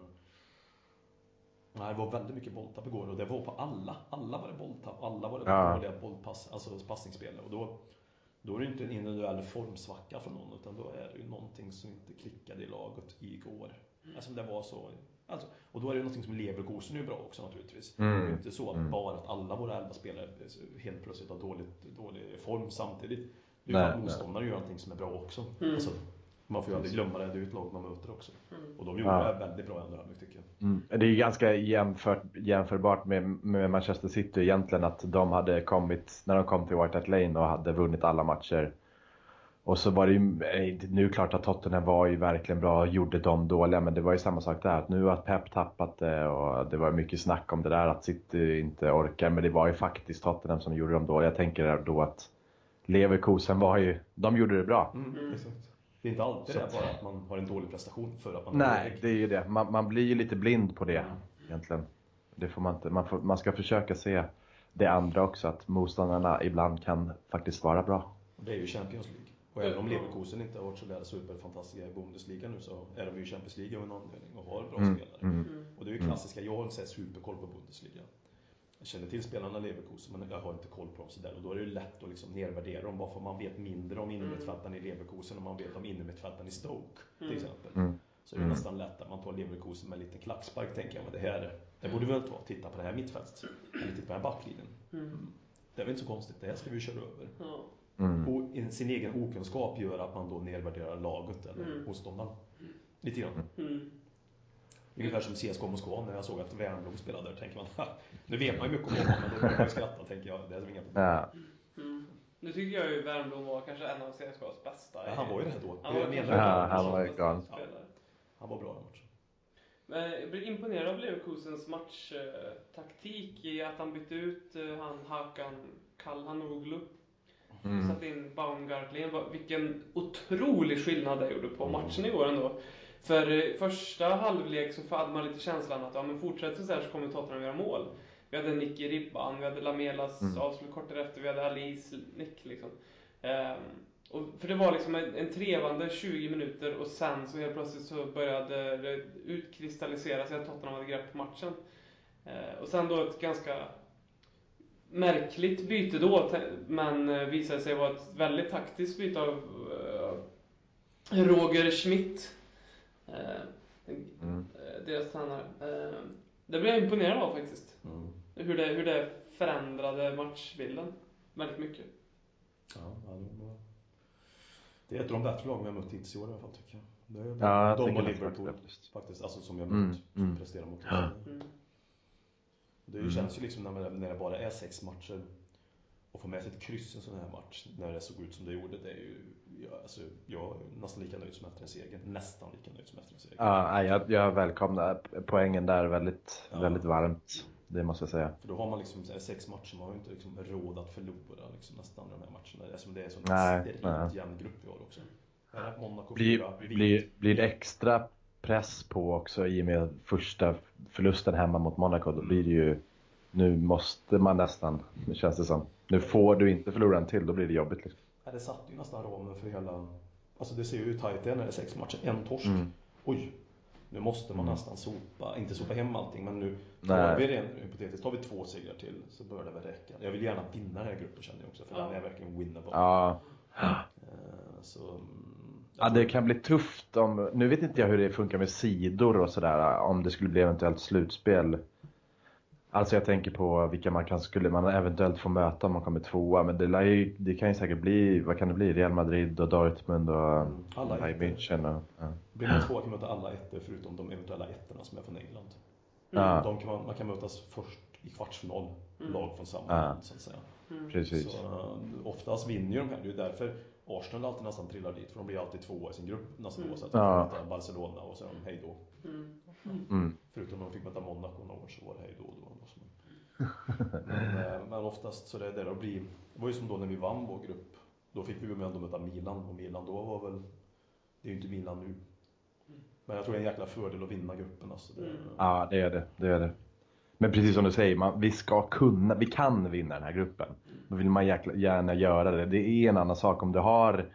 Nej, det var väldigt mycket bolltapp igår och det var på alla. Alla var det bolltapp, alla var det Ja. dåliga bollpass, alltså passningsspel. Och då, då är det inte en individuell formsvacka från någon utan då är det ju någonting som inte klickade i laget igår. Alltså det var så. Alltså, och då är det någonting som Leverkusen är bra också naturligtvis. Mm. Det är inte så att Mm. bara att alla våra elva spelare helt plötsligt har dåligt, dålig form samtidigt. Det är ju Nej, för att motståndare gör någonting som är bra också. Mm. Alltså, man får ju aldrig glömma det, det är ju ett lag man möter också. Mm. Och de gjorde Ja. det väldigt bra ändå, Hammarby, tycker jag. Mm. Det är ju ganska jämfört, jämförbart med, med Manchester City egentligen att de hade kommit, när de kom till White Hart Lane och hade vunnit alla matcher. Och så var det ju, nu klart att Tottenham var ju verkligen bra och gjorde dem dåliga men det var ju samma sak där. Att nu har Pep tappat det och det var mycket snack om det där att City inte orkar men det var ju faktiskt Tottenham som gjorde dem dåliga. Jag tänker då att Leverkusen var ju, de gjorde det bra. Mm, Mm. exakt. Det är inte alltid Så det att- bara att man har en dålig prestation för att man är Nej, dålig. det är ju det. Man, man blir ju lite blind på det egentligen. Det får man inte. Man, får, man ska försöka se det andra också, att motståndarna ibland kan faktiskt vara bra. Det är ju Champions League. Och även om Leverkusen inte har varit så där superfantastiska i Bundesliga nu så är de ju Champions League av en anledning och har bra Mm, spelare. mm. Mm. Och det är ju klassiska, jag har inte sett superkoll på Bundesliga. Jag känner till spelarna i Leverkusen men jag har inte koll på dem sådär. Och då är det ju lätt att liksom nervärdera dem bara för man vet mindre om innermittfältaren i Leverkusen än man vet om innermittfältaren i Stoke till Mm. exempel. Mm. Så är det Mm. nästan lätt att man tar Leverkusen med en liten klackspark tänker jag. Men det här, det borde vi väl ta. Titta på det här mittfältet. Eller titta på den här backlinjen. Mm. Det är väl inte så konstigt. Det här ska vi köra över. Mm. Och sin egen okunskap gör att man då nedvärderar laget eller Mm. motståndaren. Lite grann. Ungefär som CSKA Moskva när jag såg att Wernbloom spelade där. tänker man, "Ha, nu vet man ju mycket om honom men då börjar man ju skratta tänker jag. Det är inga problem. Ja. Mm. Nu tycker jag ju Wernbloom var kanske en av CSKAs bästa. Ja, han var ju det då. Han var. Ja, han var ju galen. spelare. Han var bra i matchen. Men jag blir imponerad av Leverkusens matchtaktik i att han bytte ut eh, han Hakan Kalhanoglu Mm. satte in Baumgartligen. Vad- Vilken otrolig skillnad det gjorde på matchen igår ändå. För eh, första halvlek så hade man lite känslan att ja, men fortsätter så här så kommer Tottenham göra mål. Vi hade Nick i ribban, vi hade Lamelas Mm. avslut kort därefter, vi hade Alis nick liksom. Ehm, och för det var liksom en, en trevande 20 minuter och sen så helt plötsligt så började det utkristallisera sig att Tottenham hade grepp på matchen. Eh, och sen då ett ganska märkligt byte då, men eh, visade sig vara ett väldigt taktiskt byte av eh, Roger Schmidt. Eh, Mm. eh, deras tränare. Eh, det blev jag imponerad av faktiskt. Mm. Hur det, hur det förändrade matchbilden väldigt mycket. Ja, ja, de var... Det är ett av de bättre lagen har mött hittills i år i alla fall tycker jag. Det är Ja, jag de och det Liverpool faktiskt. faktiskt. Alltså som har Mm, mött. mm. Som presterar mot oss. Ja. Mm. Det Mm. känns ju liksom när, när det bara är sex matcher och få med sig ett kryss i en sån här match när det såg ut som det gjorde. Det är ju, ja, alltså, jag är nästan lika nöjd som efter en seger. Nästan lika nöjd som efter en seger. Ja, jag, jag välkomnar poängen där väldigt, Ja. väldigt varmt. Det måste jag säga. För då har man liksom sex matcher, man har ju inte liksom råd att förlora liksom, nästan de här matcherna. Det är som det är så Nej, nej. jämn grupp vi har också. Monaco Blir, fyra, blir, blir det extra press på också i och med första förlusten hemma mot Monaco. Då blir det ju, nu måste man nästan, känns det som. Nu får du inte förlora en till, då blir det jobbigt. Liksom. Det satte ju nästan ramen för hela... Alltså det ser ju hur tajt det är när det är sex matcher. En torsk. Mm. Oj! Nu måste man Mm. nästan sopa, inte sopa hem allting, men nu tar vi ren, hypotetiskt, tar vi två segrar till så bör det väl räcka. Jag vill gärna vinna den här gruppen känner jag också, för Ja. den är verkligen winnable. Ja. Eh, Så, ja, det kan bli tufft om, nu vet inte jag hur det funkar med sidor och sådär, om det skulle bli eventuellt slutspel. Alltså jag tänker på vilka man kan, skulle man eventuellt få möta om man kommer tvåa, men det, ju, det kan ju säkert bli, vad kan det bli? Real Madrid och Dortmund och Mm, alla. München och, ja. Blir man tvåa kan man möta alla ettor förutom de eventuella ettorna som är från England. Ja. De kan man, man kan mötas först i kvartsfinal, Mm. lag från samma Ja. land så att säga. Mm. Precis. Så uh, oftast vinner ju de här. Det är ju därför Arsenal alltid nästan trillar dit. För de blir alltid tvåa i sin grupp nästan Mm. oavsett. Ja. Barcelona och sen hej då. Mm. Mm. Förutom när de fick möta Monaco någon gång så var det hej då. då. och så. Men, eh, men oftast så är det där det blir. Det var ju som då när vi vann vår grupp. Då fick vi väl ändå möta Milan och Milan då var väl Det är ju inte Milan nu. Men jag tror det är en jäkla fördel att vinna gruppen. Alltså. Det, Mm. Ja, det är det. det är det. Men precis som du säger, man, vi ska kunna, vi kan vinna den här gruppen. Då vill man jäkla, gärna göra det. Det är en annan sak om du har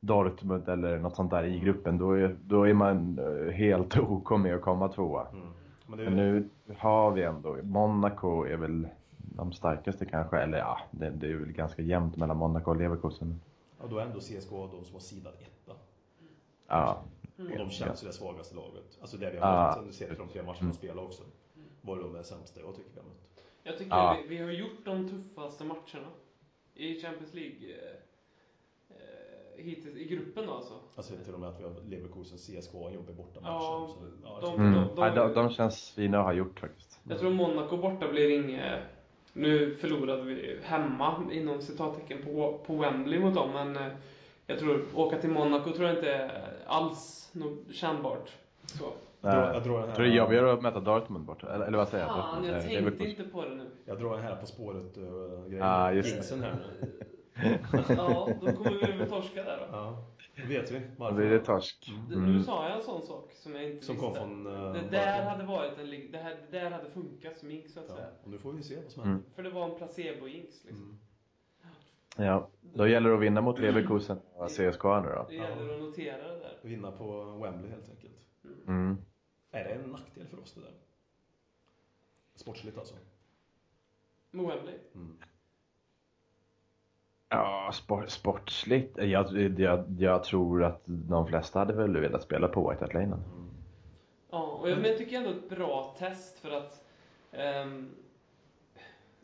Dortmund eller något sånt där i gruppen. Då är, då är man eh, helt OK med att komma tvåa. Mm. Men det är Men nu har vi ändå, Monaco är väl de starkaste kanske, eller ja, det, det är väl ganska jämnt mellan Monaco och Leverkusen. Ja, då är ändå CSKA de som har sidat etta. Ja, Och de känns ju det svagaste laget. Alltså det vi Ja. har mött, sett från flera matcher Mm. de spelar också. Var de är sämsta jag tycker vi har mött. Jag tycker Ja. vi, vi har gjort de tuffaste matcherna i Champions League eh, hittills, i gruppen då alltså. Alltså till och med att vi har Leverkusen, CSKA jobbig borta matcher. Ja, så, ja, de- mm. de- de- de, de känns fina att ha gjort faktiskt. Jag tror Monaco borta blir inget... Nu förlorade vi hemma inom citattecken på, på Wembley mot dem, men eh, jag tror åka till Monaco tror jag inte alls något kännbart. Så. Jag Nej. jag drar den Jag tror det är här, jobbigare att möta Dortmund borta, eller, eller vad säger jag? Fan, jag eh, tänkte inte på det nu. jag drar den här På spåret-grejen. Ja, just det. Jinxen här nu. Ja, då kommer vi väl torska där då. Ja, då vet vi varför. blir det torsk. Mm. Det- Mm. Nu sa jag en sån sak som jag inte Som kom visste. från... eh, det där hade varit en det, här, det där hade funkat som jinx så att Ja, säga. och nu får vi se vad som Mm. händer. För det var en placebo-jinx liksom. Mm. Ja, då gäller det att vinna mot Leverkusen och CSKA nu då. Det gäller att notera det där. Vinna på Wembley helt enkelt. Mm. Är det en nackdel för oss det där? Sportsligt alltså? Med Wembley. Mm. Ja, sport, sportsligt. Jag, jag, jag tror att de flesta hade väl velat spela på White Hart Lane. Mm. Ja, och jag, men jag tycker ändå ett bra test för att ehm,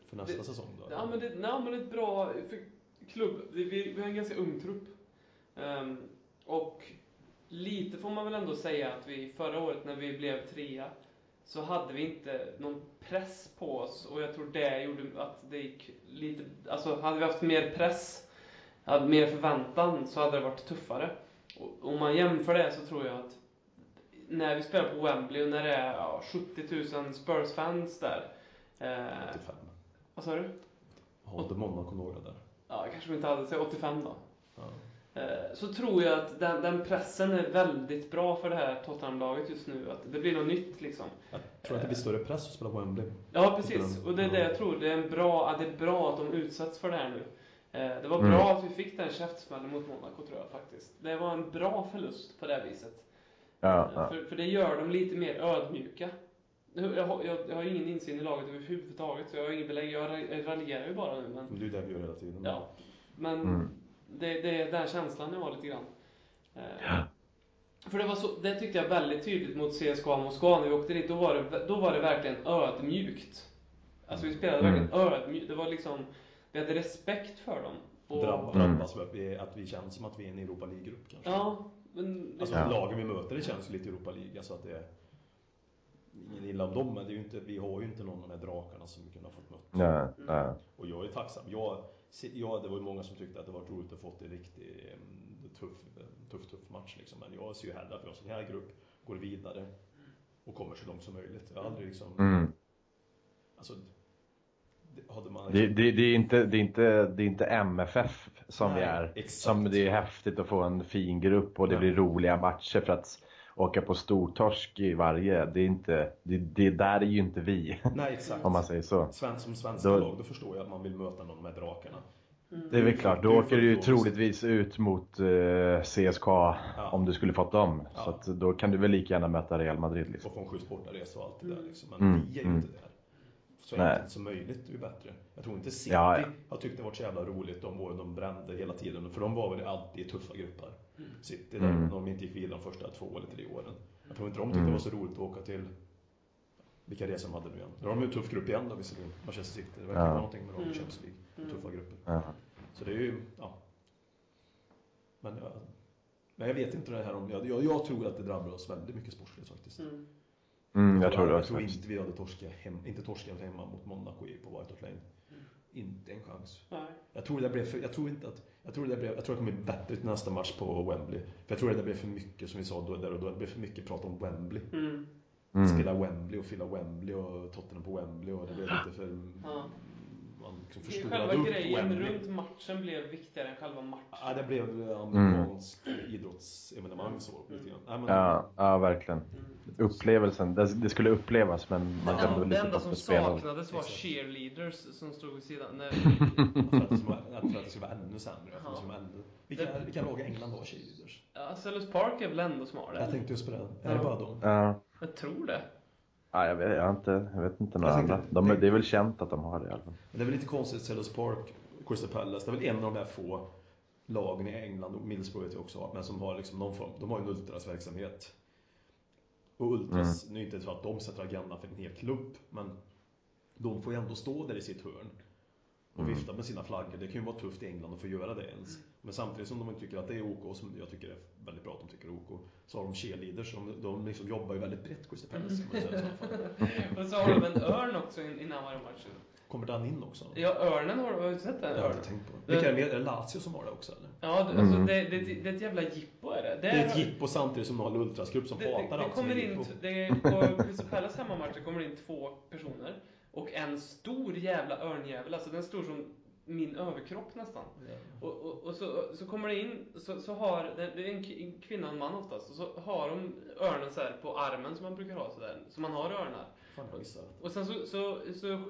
För nästa Det- säsong då? Ja men det, nej, men ett bra för klubb. Vi, vi, vi har en ganska ung trupp. Ehm, och lite får man väl ändå säga att vi förra året när vi blev trea så hade vi inte någon press på oss och jag tror det gjorde att det gick lite, alltså hade vi haft mer press, mer förväntan så hade det varit tuffare. Och om man jämför det så tror jag att när vi spelar på Wembley och när det är ja, 70 000 Spurs-fans där. Eh, 85. vad sa du? Hade Monaco några där? Ja, kanske vi inte hade, säg 85 då. Ja. Eh, Så tror jag att den, den pressen är väldigt bra för det här Tottenham-laget just nu. Att det blir något nytt liksom. Jag tror att det blir större press att spela på Wembley. Ja, precis. Och det är det jag tror. Det är, en bra, att det är bra att de utsätts för det här nu. Eh, Det var Mm. bra att vi fick den käftsmällen mot Monaco tror jag faktiskt. Det var en bra förlust på det viset. Ja, Eh, ja. För, för det gör dem lite mer ödmjuka. Jag har, jag, jag har ingen insyn i laget överhuvudtaget, så jag har ingen belägg. Jag ra- raljerar ju bara nu. Men, det är det vi gör hela tiden. ja. men Mm. Det, det är den känslan jag har lite grann. Eh, För det, var så, det tyckte jag väldigt tydligt mot CSKA Moskva när vi åkte dit. Då var det, då var det verkligen ödmjukt. Alltså vi spelade Mm. verkligen ödmjukt. Det var liksom, vi hade respekt för dem. Och- Drabb, Mm. drabbas av att vi, att vi känns som att vi är en Europa League-grupp kanske. Ja, men... Alltså Ja. lagen vi möter det känns ju lite Europa League. Alltså att det är ingen illa om dem, men det är ju inte, vi har ju inte någon av de här drakarna som vi kunde ha fått mött. Ja, ja. Och jag är tacksam. Jag, ja, det var ju många som tyckte att det var roligt att få en riktigt em, tuff, tuff, tuff match liksom. Men jag ser ju hellre att vi har en sån här grupp, går vidare och kommer så långt som möjligt. Jag har aldrig liksom, Mm. alltså, man Det, det, det, är inte, det, är inte, det är inte MFF som Nej, vi är. exakt. Som det är häftigt att få en fin grupp och det Nej. blir roliga matcher för att åka på stortorsk i varje. Det är inte, det, det där är ju inte vi. Nej, exakt. Om man säger så. Sven, som svenska Då- lag, då förstår jag att man vill möta någon med drakarna. Det är väl klart, då Du åker du ju troligtvis ut mot eh, CSKA Ja. om du skulle fått dem. Ja. Så att då kan du väl lika gärna möta Real Madrid liksom. Och få en skjuts bortaresa och allt det där liksom. Men Mm, vi är ju mm. inte där. Så Nej. enkelt som möjligt är ju bättre. Jag tror inte City Ja, ja. har tyckt det varit så jävla roligt de åren de brände hela tiden. För de var väl alltid i tuffa grupper. City där, Mm. när de inte gick vidare de första två eller tre åren. Jag tror inte de tyckte Mm. det var så roligt att åka till vilka resor de hade nu igen. Nu har de ju en tuff grupp igen då visserligen, Manchester City. Det verkar Ja. vara någonting med dem i Mm. Champions League. Mm. Tuffa grupper. Ja. Så det är ju, ja. Men, ja. Men jag vet inte det här om, jag, jag, jag tror att det drabbar oss väldigt mycket sportsligt faktiskt. Mm. Mm, jag tror det jag också. tror inte vi hade torskat, hem, inte torskat hemma mot Monaco i- på White Hart Lane. Inte en chans. Nej. Jag tror det blev för, jag tror inte att, jag tror det blev, jag tror det kommer bli bättre till nästa match på Wembley. För jag tror det blev för mycket, som vi sa då, där och då, det blev för mycket prat om Wembley. Mm. Mm. Spela Wembley och fylla Wembley och Tottenham på Wembley och det blev lite för, Ja. Man liksom förstorade Själva upp grejen Wembley. runt matchen blev viktigare än själva matchen. Ja, det blev amerikansk idrottsevenemang så. Lite grann. Nej, men, Ja, ja, verkligen. Mm. Upplevelsen, det, det skulle upplevas men man Det kände enda, väl det lite enda som saknades var Exakt. cheerleaders som stod vid sidan. Nej, det vara, för att det ska vara ännu sämre. Det Ja. vara ännu, vilka, vilka lag i England har cheerleaders? ja, Sellers Park är väl ändå smart? Jag eller? tänkte just på det. Är Ja. det bara dem? Ja, Jag tror det. Ja, jag, vet, jag, inte, jag vet inte några Jag andra. De, det är väl känt att de har det i alla fall. Men det är väl lite konstigt, Sellers Park, Crystal Palace, det är väl en av de där få lagen i England, och Middlesbrough vet jag också, men som har liksom någon form, de har ju en ultrasverksamhet. Och ultras, nu är inte så att de sätter agendan för en hel klubb, men de får ju ändå stå där i sitt hörn och Mm. vifta med sina flaggor. Det kan ju vara tufft i England att få göra det ens. Men samtidigt som de tycker att det är OK, som jag tycker är väldigt bra att de tycker är OK, så har de cheerleaders, de, de liksom jobbar ju väldigt brett, Crystal Palace. Och så har de en örn också in- innan varje match. Kommer den in också? Ja, örnen har har du sett den? Det har jag Örnen? inte tänkt på. Det- Vilka är det mer? Är det Lazio som har det också eller? Ja, det- alltså, Mm. det, det, det är ett jävla jippo är det. Det är ett jippo samtidigt som de har en ultrasgrupp som det, det, hatar det allt kommer är in, det, På Crystal Palace hemmamatcher kommer det in två personer. Och en stor jävla örnjävel, alltså den är stor som min överkropp nästan. Och, och, och så, så kommer det in, så, så har, det är en kvinna och en man oftast, och så har de örnen så här på armen som man brukar ha sådär, som man har örnar. Fan. Och sen så, så, så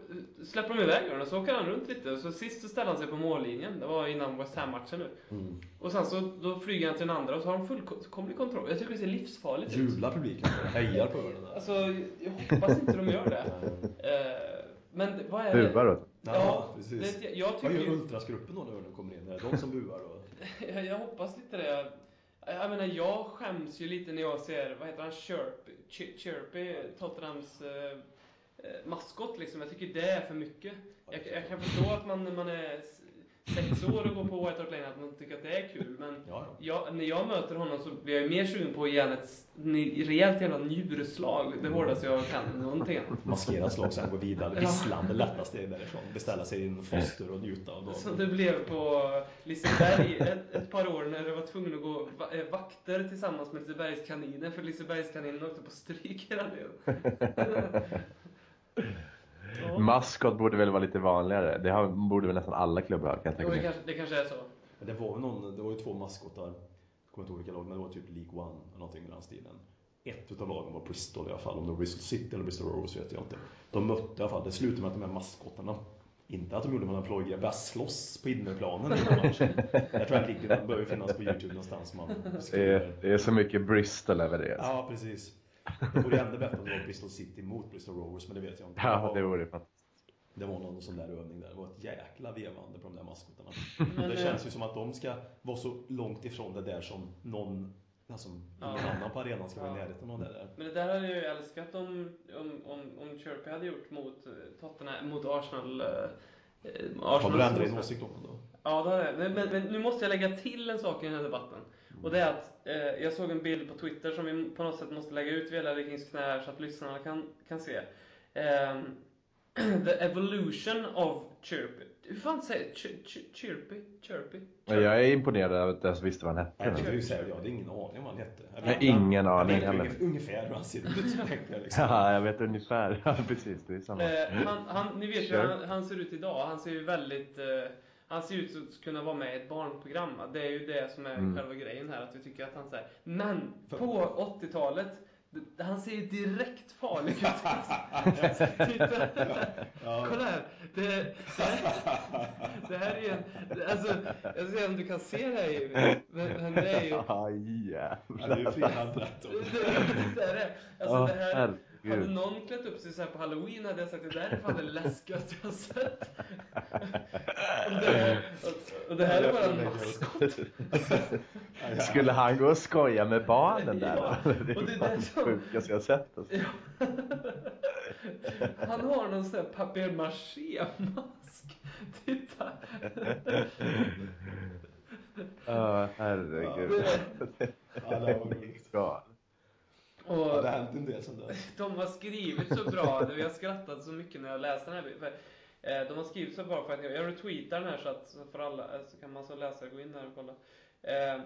släpper de iväg örnen, så åker han runt lite, och så sist så ställer han sig på mållinjen, det var innan West Ham-matchen nu. Mm. Och sen så då flyger han till den andra och så har de fullkomlig kontroll. Jag tycker det ser livsfarligt ut. Jublar publiken hejar på öronen. Alltså, jag hoppas inte de gör det. Eh, Men vad är det? Dem. Ja, precis. det, jag Vad tycker gör ju, ultrasgruppen då när öronen kommer in? Är det de som buar då? jag, jag hoppas lite det. Jag, menar, jag skäms ju lite när jag ser, vad heter han, Chirpy, Chi- Chirpy Tottenhams eh, eh, maskot liksom. Jag tycker det är för mycket. Jag, jag kan förstå att man man är sex år och går på White Hart Lane att man tycker att det är kul, men Ja, ja. jag, när jag möter honom så blir jag mer sugen på att ge ett rejält jävla njurslag. Det hårdaste jag kan någonting. Maskerat slag, sen gå vidare. Ja. Visslande lätta steg därifrån. Beställa sig en foster och njuta av Som dagen. det blev på Liseberg ett, ett par år när jag var tvungen att gå eh, vakter tillsammans med Lisebergskaninen för Lisebergskaninen åkte på stryk hela tiden. Ja. Maskot borde väl vara lite vanligare. Det har, borde väl nästan alla klubbar ha, kan jag tänka det, mig. kanske, det kanske är så. Det var ju någon, det var ju två maskotar. Jag kommer inte ihåg vilka lag, men det var typ League One eller någonting i den stilen. Ett utav lagen var Bristol i alla fall, om det var Bristol City eller Bristol Rovers vet jag inte. De mötte i alla fall, det slutade med att de här maskotarna inte att de gjorde mellan plojgrejer, började slåss på innerplanen i matchen. Jag tror att den bör ju finnas på Youtube någonstans. Man Det är, det är så mycket Bristol över det. Ja, precis. Det vore ännu bättre om det var Bristol City mot Bristol Rovers, men det vet jag inte. Ja, var- det vore fantastiskt. det var någon sån där övning där. Det var ett jäkla vevande på de där maskotarna. Men, det eh, känns ju som att de ska vara så långt ifrån det där som någon, alltså Ja. annan på arenan ska vara i Ja. närheten av det där. Men det där hade jag ju älskat om, om, om, om Chirpy hade gjort mot eh, Tottenham, mot Arsenal. eh, eh, Har Arsenal du ändrat din åsikt om det då? Ja, det har jag. Men, men, men nu måste jag lägga till en sak i den här debatten. Och det är att eh, jag såg en bild på Twitter som vi på något sätt måste lägga ut via Larry Kings knä här så att lyssnarna kan, kan se. Ehm, the evolution of Chirpy. Hur fan säger Ch- Ch- Chirpy? Chirpy? Men jag är imponerad över att jag ens visste vad han Nej, hette. det är ju så här, jag hade ingen aning om vad han hette. Jag Jag vet- ingen jag aning heller. ungefär, hur han ser ut, jag liksom. Ja, jag vet ungefär. Ja, precis. Det är samma. Eh, han, han, ni vet ju hur han, han ser ut idag. Han ser ju väldigt... Eh, han ser ut att kunna vara med i ett barnprogram. va? Det är ju det som är Mm. själva grejen här. Att vi tycker att han säger. Men på 80-talet. d- Han ser ju direkt farlig ut. Titta. Ja. Kolla här. Det, det, det här är ju en... Alltså, jag ser om du kan se det här Jimmy. Men, men det är ju... Ja, Ja, det är ju jävlar. rätt. Det, det, det är det. Alltså det här... Hade herregud. någon klätt upp sig så här på halloween hade jag sagt att det där är fan det läskigaste jag har sett. Och det, här, och, och det här är bara en maskot. Skulle han gå och skoja med barnen där Ja, då? Det och det är det fan det som- sjukaste jag sett. Alltså. Han har någon sån här papier-maché-mask. Titta. Ja, herregud. Ja, det var roligt. Ja. Ja, Och det har hänt en del sånt där. de har skrivit så bra. Jag skrattade så mycket när jag läste den här. För, eh, de har skrivit så bra för att jag, retweetar den här så att för alla eh, så kan man så läsa gå in där och kolla. Eh,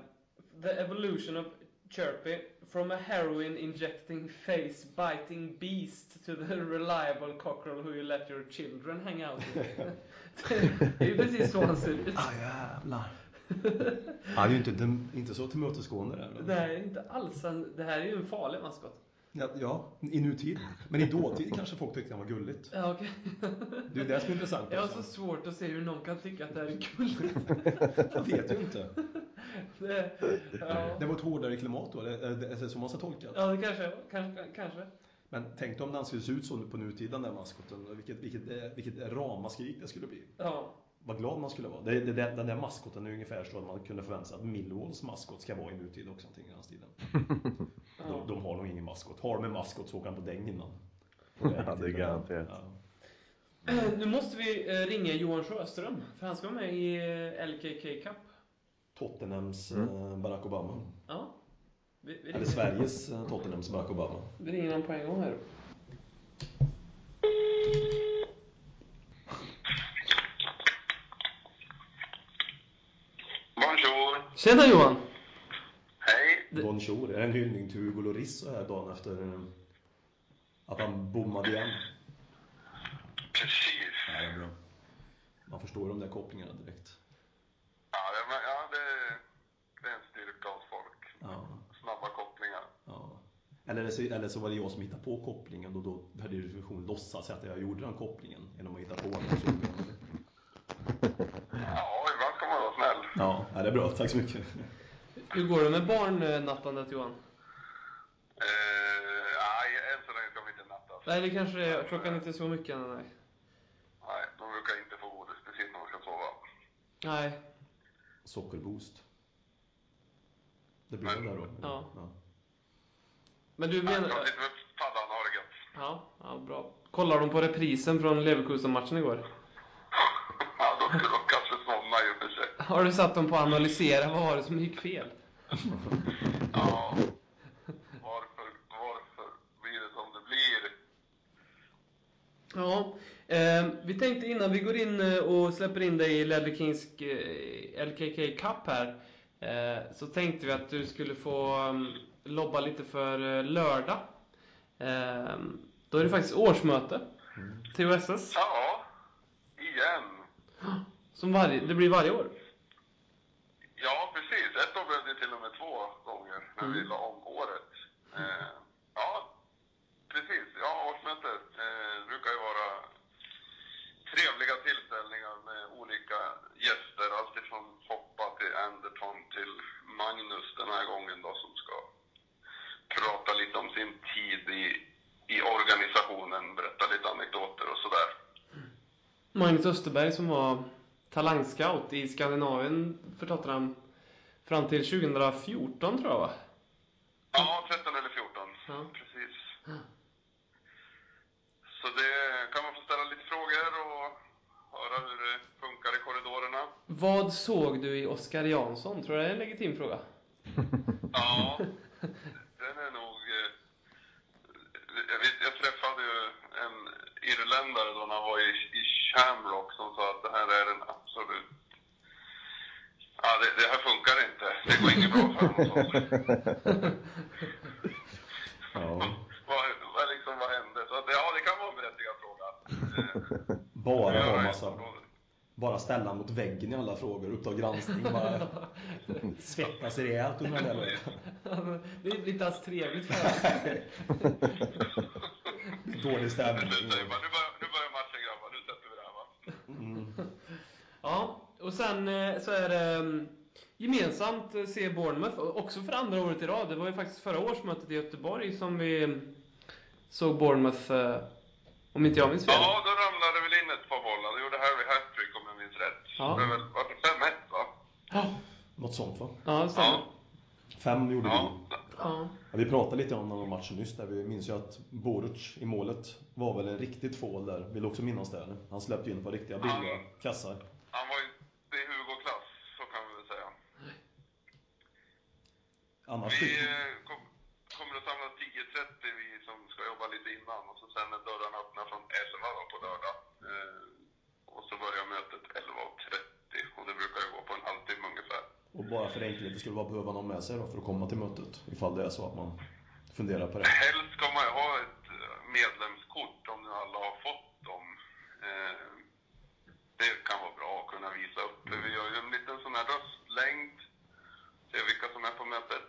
the evolution of Chirpy from a heroin injecting face biting beast to the reliable cockerel who you let your children hang out with. det är ju precis så han ser ut. Ah, jävlar. Han är ju inte, dem- inte så tillmötesgående där. men- Nej, inte alls. Det här är ju en farlig maskot. Ja, ja, i nutid. Men i dåtid kanske folk tyckte han var gulligt. Ja, okej. Det är det som är intressant. Jag har så svårt att se hur någon kan tycka att det här är gulligt. Jag vet ju inte. Det, ja. Det var ett hårdare klimat då, det så man ska tolka ja, det kanske, kanske, kanske. Men tänk dig om den skulle se ut så på nutid, den där maskoten. Vilket, vilket, vilket ramaskrik det skulle bli. Ja. Vad glad man skulle vara. Det, det, den där maskoten är ungefär så att man kunde förvänta sig att Millwalls maskot ska vara i nutid också. Någonting i den stilen. De, de har nog ingen maskot. Har de en maskot så åker han på däng innan. Ja, det är garanterat. Ja. Eh, Nu måste vi eh, ringa Johan Sjöström, för han ska vara med i eh, LKK Cup. Tottenhams Mm. Barack Obama. Ja. Vi, vi, Eller Sveriges Tottenhams Barack Obama. vi ringer honom på en gång här. Bonjour. Tjena Johan! Hej. Det- Bonjour. Är det en hyllning till Hugo Lloris så här dagen efter eh, att han bommade igen? Precis. Ja, det är bra. Man förstår de där kopplingarna direkt. Ja, det, ja det, det är en styrka hos folk. Ja. Snabba kopplingar. Ja. Eller, så, eller så var det jag som hittade på kopplingen och då hade ju funktion låtsas att jag gjorde den kopplingen genom att hitta på den. Så- Ja, ibland ska man vara snäll. Ja, det är bra. Tack så mycket. Hur går det med barnnattandet Johan? Eh, nej, än så länge ska de inte nattas. Nej, det kanske är klockan inte så mycket än, nej. Nej, de brukar inte få godis precis när de ska sova. Nej. Sockerboost. Det blir det där då? Ja. ja. Men du menar... de sitter med paddan och har det gött. Ja, ja, bra. Kollar de på reprisen från Leverkusen-matchen igår? Ja, då skulle de kanske somna i och för sig. Har du satt dem på att analysera vad var det som gick fel? Ja. Varför, varför blir det som det blir? Ja, eh, vi tänkte innan vi går in eh, och släpper in dig i Ledley Kings eh, LKK Cup här, eh, så tänkte vi att du skulle få um, lobba lite för eh, lördag. Då är det faktiskt årsmöte till OSS, Ja, igen. som varje, det blir varje år. Ja, precis. Ett år blev det till och med två gånger när vi la om året. Eh, ja, precis. Ja, årsmötet eh, brukar ju vara trevliga tillställningar med olika gäster. Alltifrån Hoppa till Anderton till Magnus den här gången då som ska prata lite om sin tid i, i organisationen, berätta lite anekdoter och sådär. Magnus Österberg som var talangscout i Skandinavien för Tottenham fram till 2014 tror jag va? Ja, 13 eller 14. Ja. Precis. Så det kan man få ställa lite frågor och höra hur det funkar i korridorerna. Vad såg du i Oskar Jansson? Tror du det är en legitim fråga? Ja, den är nog... eh, Jag, vet, jag träffade ju en irländare då när han var i, i Shamrock som sa att det här är en absolut... Ja, det, det här funkar inte. Det går inget bra för honom. Ja. Vad, vad, liksom, vad hände? Så att, ja, det kan vara en berättigad fråga. Bara massa, området. bara ställa mot väggen i alla frågor, Uppdrag granskning, bara svettas rejält under den där det är inte alls trevligt för honom. Dålig Nu stämning. Nu börjar, nu börjar matchen grabbar. Nu sätter vi det här va. Mm. Ja, och sen eh, så är det mm, gemensamt eh, se Bournemouth, också för andra året i rad. Det var ju faktiskt förra årsmötet i Göteborg som vi såg Bournemouth, eh, om inte jag minns fel. Ja, då ramlade det väl in ett par bollar. Det gjorde Harry hattrick om jag minns rätt. Ja. Det var väl, var det 5-1 va? Ja, Något sånt va? ja det stämmer. Ja. Fem gjorde Ja. vi. Ja. Vi pratade lite om den matchen nyss där. Vi minns ju att Boruc i målet var väl en riktigt tvål där. Vill också minnas det. Han släppte in på riktiga billiga kassar. Han var ju i Hugo-klass, så kan vi väl säga. Annars Vi eh, kom, kommer att samlas 10.30 vi som ska jobba lite innan. Och så sen när dörrarna öppnar från 11 då, på lördag. Eh, och så börjar mötet 11.30 och det brukar ju gå på en halvtimme ungefär. Och bara för enkelhet skulle man behöva någon med sig då för att komma till mötet. Ifall det är så att man funderar på det. Helst ska man ju ha ett eh, medlemskort om nu alla har fått dem. Eh, det kan vara bra att kunna visa upp. För Vi gör ju en liten sån här röstlängd. Se vilka som är på mötet.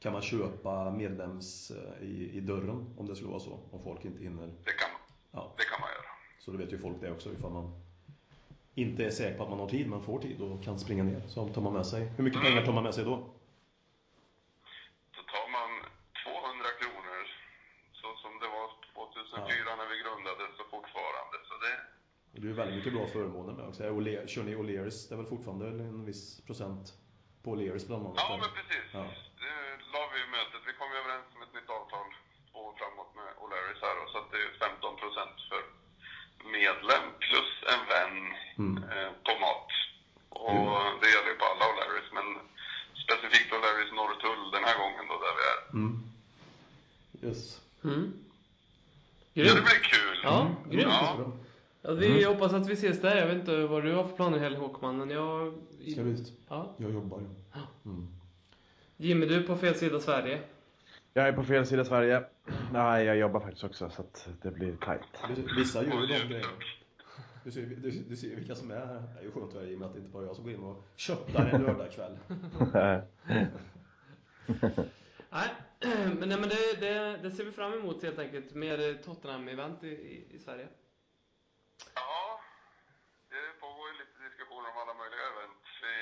Kan man köpa medlems eh, i, i dörren om det skulle vara så? Om folk inte hinner? Det kan man, ja. det kan man göra. Så då vet ju folk det också ifall man inte är säker på att man har tid, men får tid och kan springa ner. Så tar man med sig. Hur mycket mm. pengar tar man med sig då? Då tar man 200 kronor. Så som det var 2004 när vi grundade så fortfarande. Det... Är väldigt mycket bra förmåner med också. Kör ni O'Learys? Det är väl fortfarande en viss procent på O'Learys bland annat? Ja, men precis. Ja. Ja, vi hoppas att vi ses där. Jag vet inte vad du har för planer i helgen Håkman, men jag... Ska ut? Ja. Jag jobbar. Mm. Jimmy, du är på fel sida Sverige. Jag är på fel sida Sverige. Nej, jag jobbar faktiskt också så att det blir tight. Vissa gör ju de grejerna. Du ser, du, du ser vilka som är här. Det är ju skönt att i och med att det inte bara är jag som går in och köttar en lördagkväll. Nej, men, nej, men det, det, det ser vi fram emot helt enkelt. Mer Tottenham-event i, i, i Sverige. Ja, det pågår ju lite diskussioner om alla möjliga event. Vi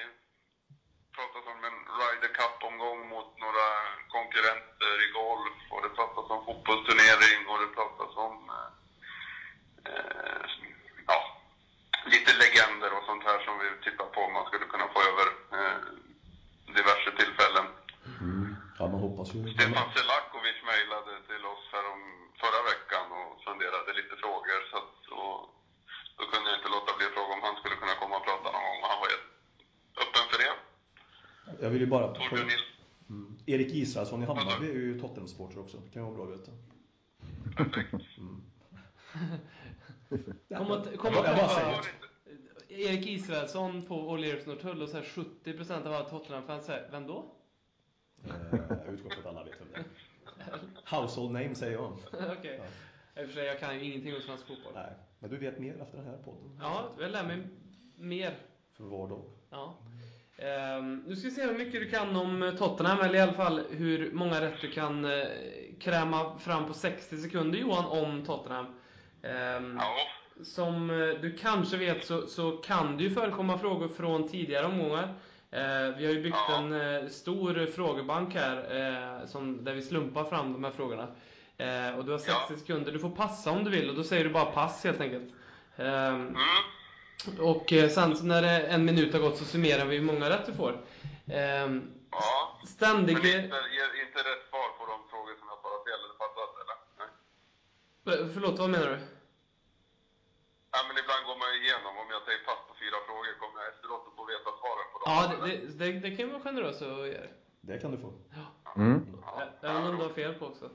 pratat om en Ryder Cup-omgång mot några konkurrenter i golf och det pratas om fotbollsturnering och det pratas om eh, ja, lite legender och sånt här som vi tittar på om man skulle kunna få över eh, diverse tillfällen. Ja, man hoppas ju. Stefan Selakovic mejlade till oss här om förra veckan och funderade lite frågor. Så att, och, då kunde jag inte låta bli att fråga om han skulle kunna komma och prata någon gång. Och han var helt öppen för det. Jag vill ju bara... Torbjörn Nilsson. Mm. Erik Israelsson i Hammarby är ju Tottenham-supporter också. Det kan ju vara bra att veta. Perfekt. Kom och, kom Jag och bara träffa. Erik Israelsson på O'Learys Norrtull och så här 70% av alla Tottenham-fans säger Vem då? Eh, Jag utgår från att alla vet vem det är. Household name säger jag. Okej. I och för sig, jag kan ju ingenting om svensk fotboll. Nej, men du vet mer efter den här podden. Ja, jag lär mig mer. För var dag. Ehm, nu ska vi se hur mycket du kan om Tottenham, eller i alla fall hur många rätt du kan eh, kräma fram på 60 sekunder Johan om Tottenham. Ehm, Ja, Som eh, du kanske vet så, så kan det ju förekomma frågor från tidigare omgångar. Eh, vi har ju byggt Ja. en eh, stor frågebank här eh, som, där vi slumpar fram de här frågorna. Eh, och du har 60 Ja. sekunder. Du får passa om du vill och då säger du bara pass helt enkelt. Ehm, mm. Och eh, sen så när det en minut har gått så summerar vi hur många rätt du får. Ehm, ja. ständig... Men inte, ger inte rätt svar på de frågor som jag svarat fel eller passat, eller? Nej. Förlåt, vad menar du? Ja, men ibland går man ju igenom. Om jag säger pass på fyra frågor kommer jag efteråt att få veta svaren på dem. Ja, eller? det, det, det kan ju vara generöst att göra. Det kan du få. Mm. Ja, Även om du har fel på också.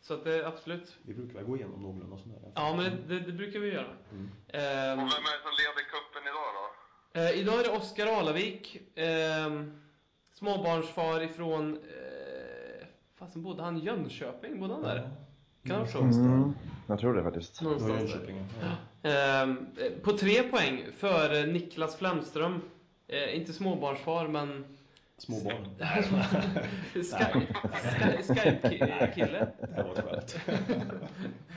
Så att det, absolut. Vi brukar väl gå igenom någorlunda sådär. Ja, men det, det, brukar vi göra. Mm. Ehm, Och vem är det som leder kuppen idag då? eh, idag är det Oskar Alavik, ehm, småbarnsfar ifrån... Eh, fasen, bodde han i Jönköping? Bodde han där? Kan vara så? Mm. Jag tror det faktiskt. Någonstans där. Jönköping. Ja. Ehm, eh, på tre poäng för Niklas Flemström. Eh, inte småbarnsfar, men Små barn. Sky- Sky- Skype-kille. Det här var ett skämt.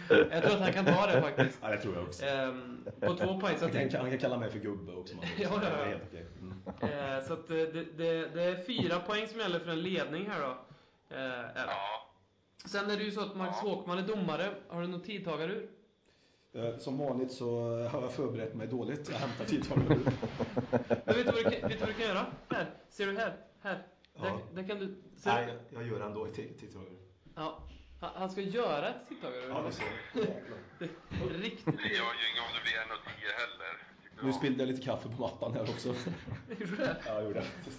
Jag tror att han kan ta det faktiskt. Ja, det tror jag också. Ehm, på två poäng. Så Han att, kan, han kan kalla mig för gubbe också. Man. Ja, ja, ja. Det är helt okej. Mm. eh, så att eh, det, det, det är fyra poäng som gäller för en ledning här då. Eh, det. Ja. Sen är det ju så att Max Ja. Håkman är domare. Har du någon tidtagarur? Eh, Som vanligt så har jag förberett mig dåligt. Jag hämtar tidtagaren. Men vet du, vad du, kan- vet du vad du kan göra? Här, ser du här? Här. Där, Ja. där kan du... Ser, Nej, jag gör ändå ett tidtagare. Ja, han, ska göra ett tidtagarur. Ja, det ser jag. Riktigt. Det gör ju inget om det blir 1,10 heller. tycker Nu jag. spillde jag lite kaffe på mattan här också. Gjorde du det? Ja, jag gjorde det. Det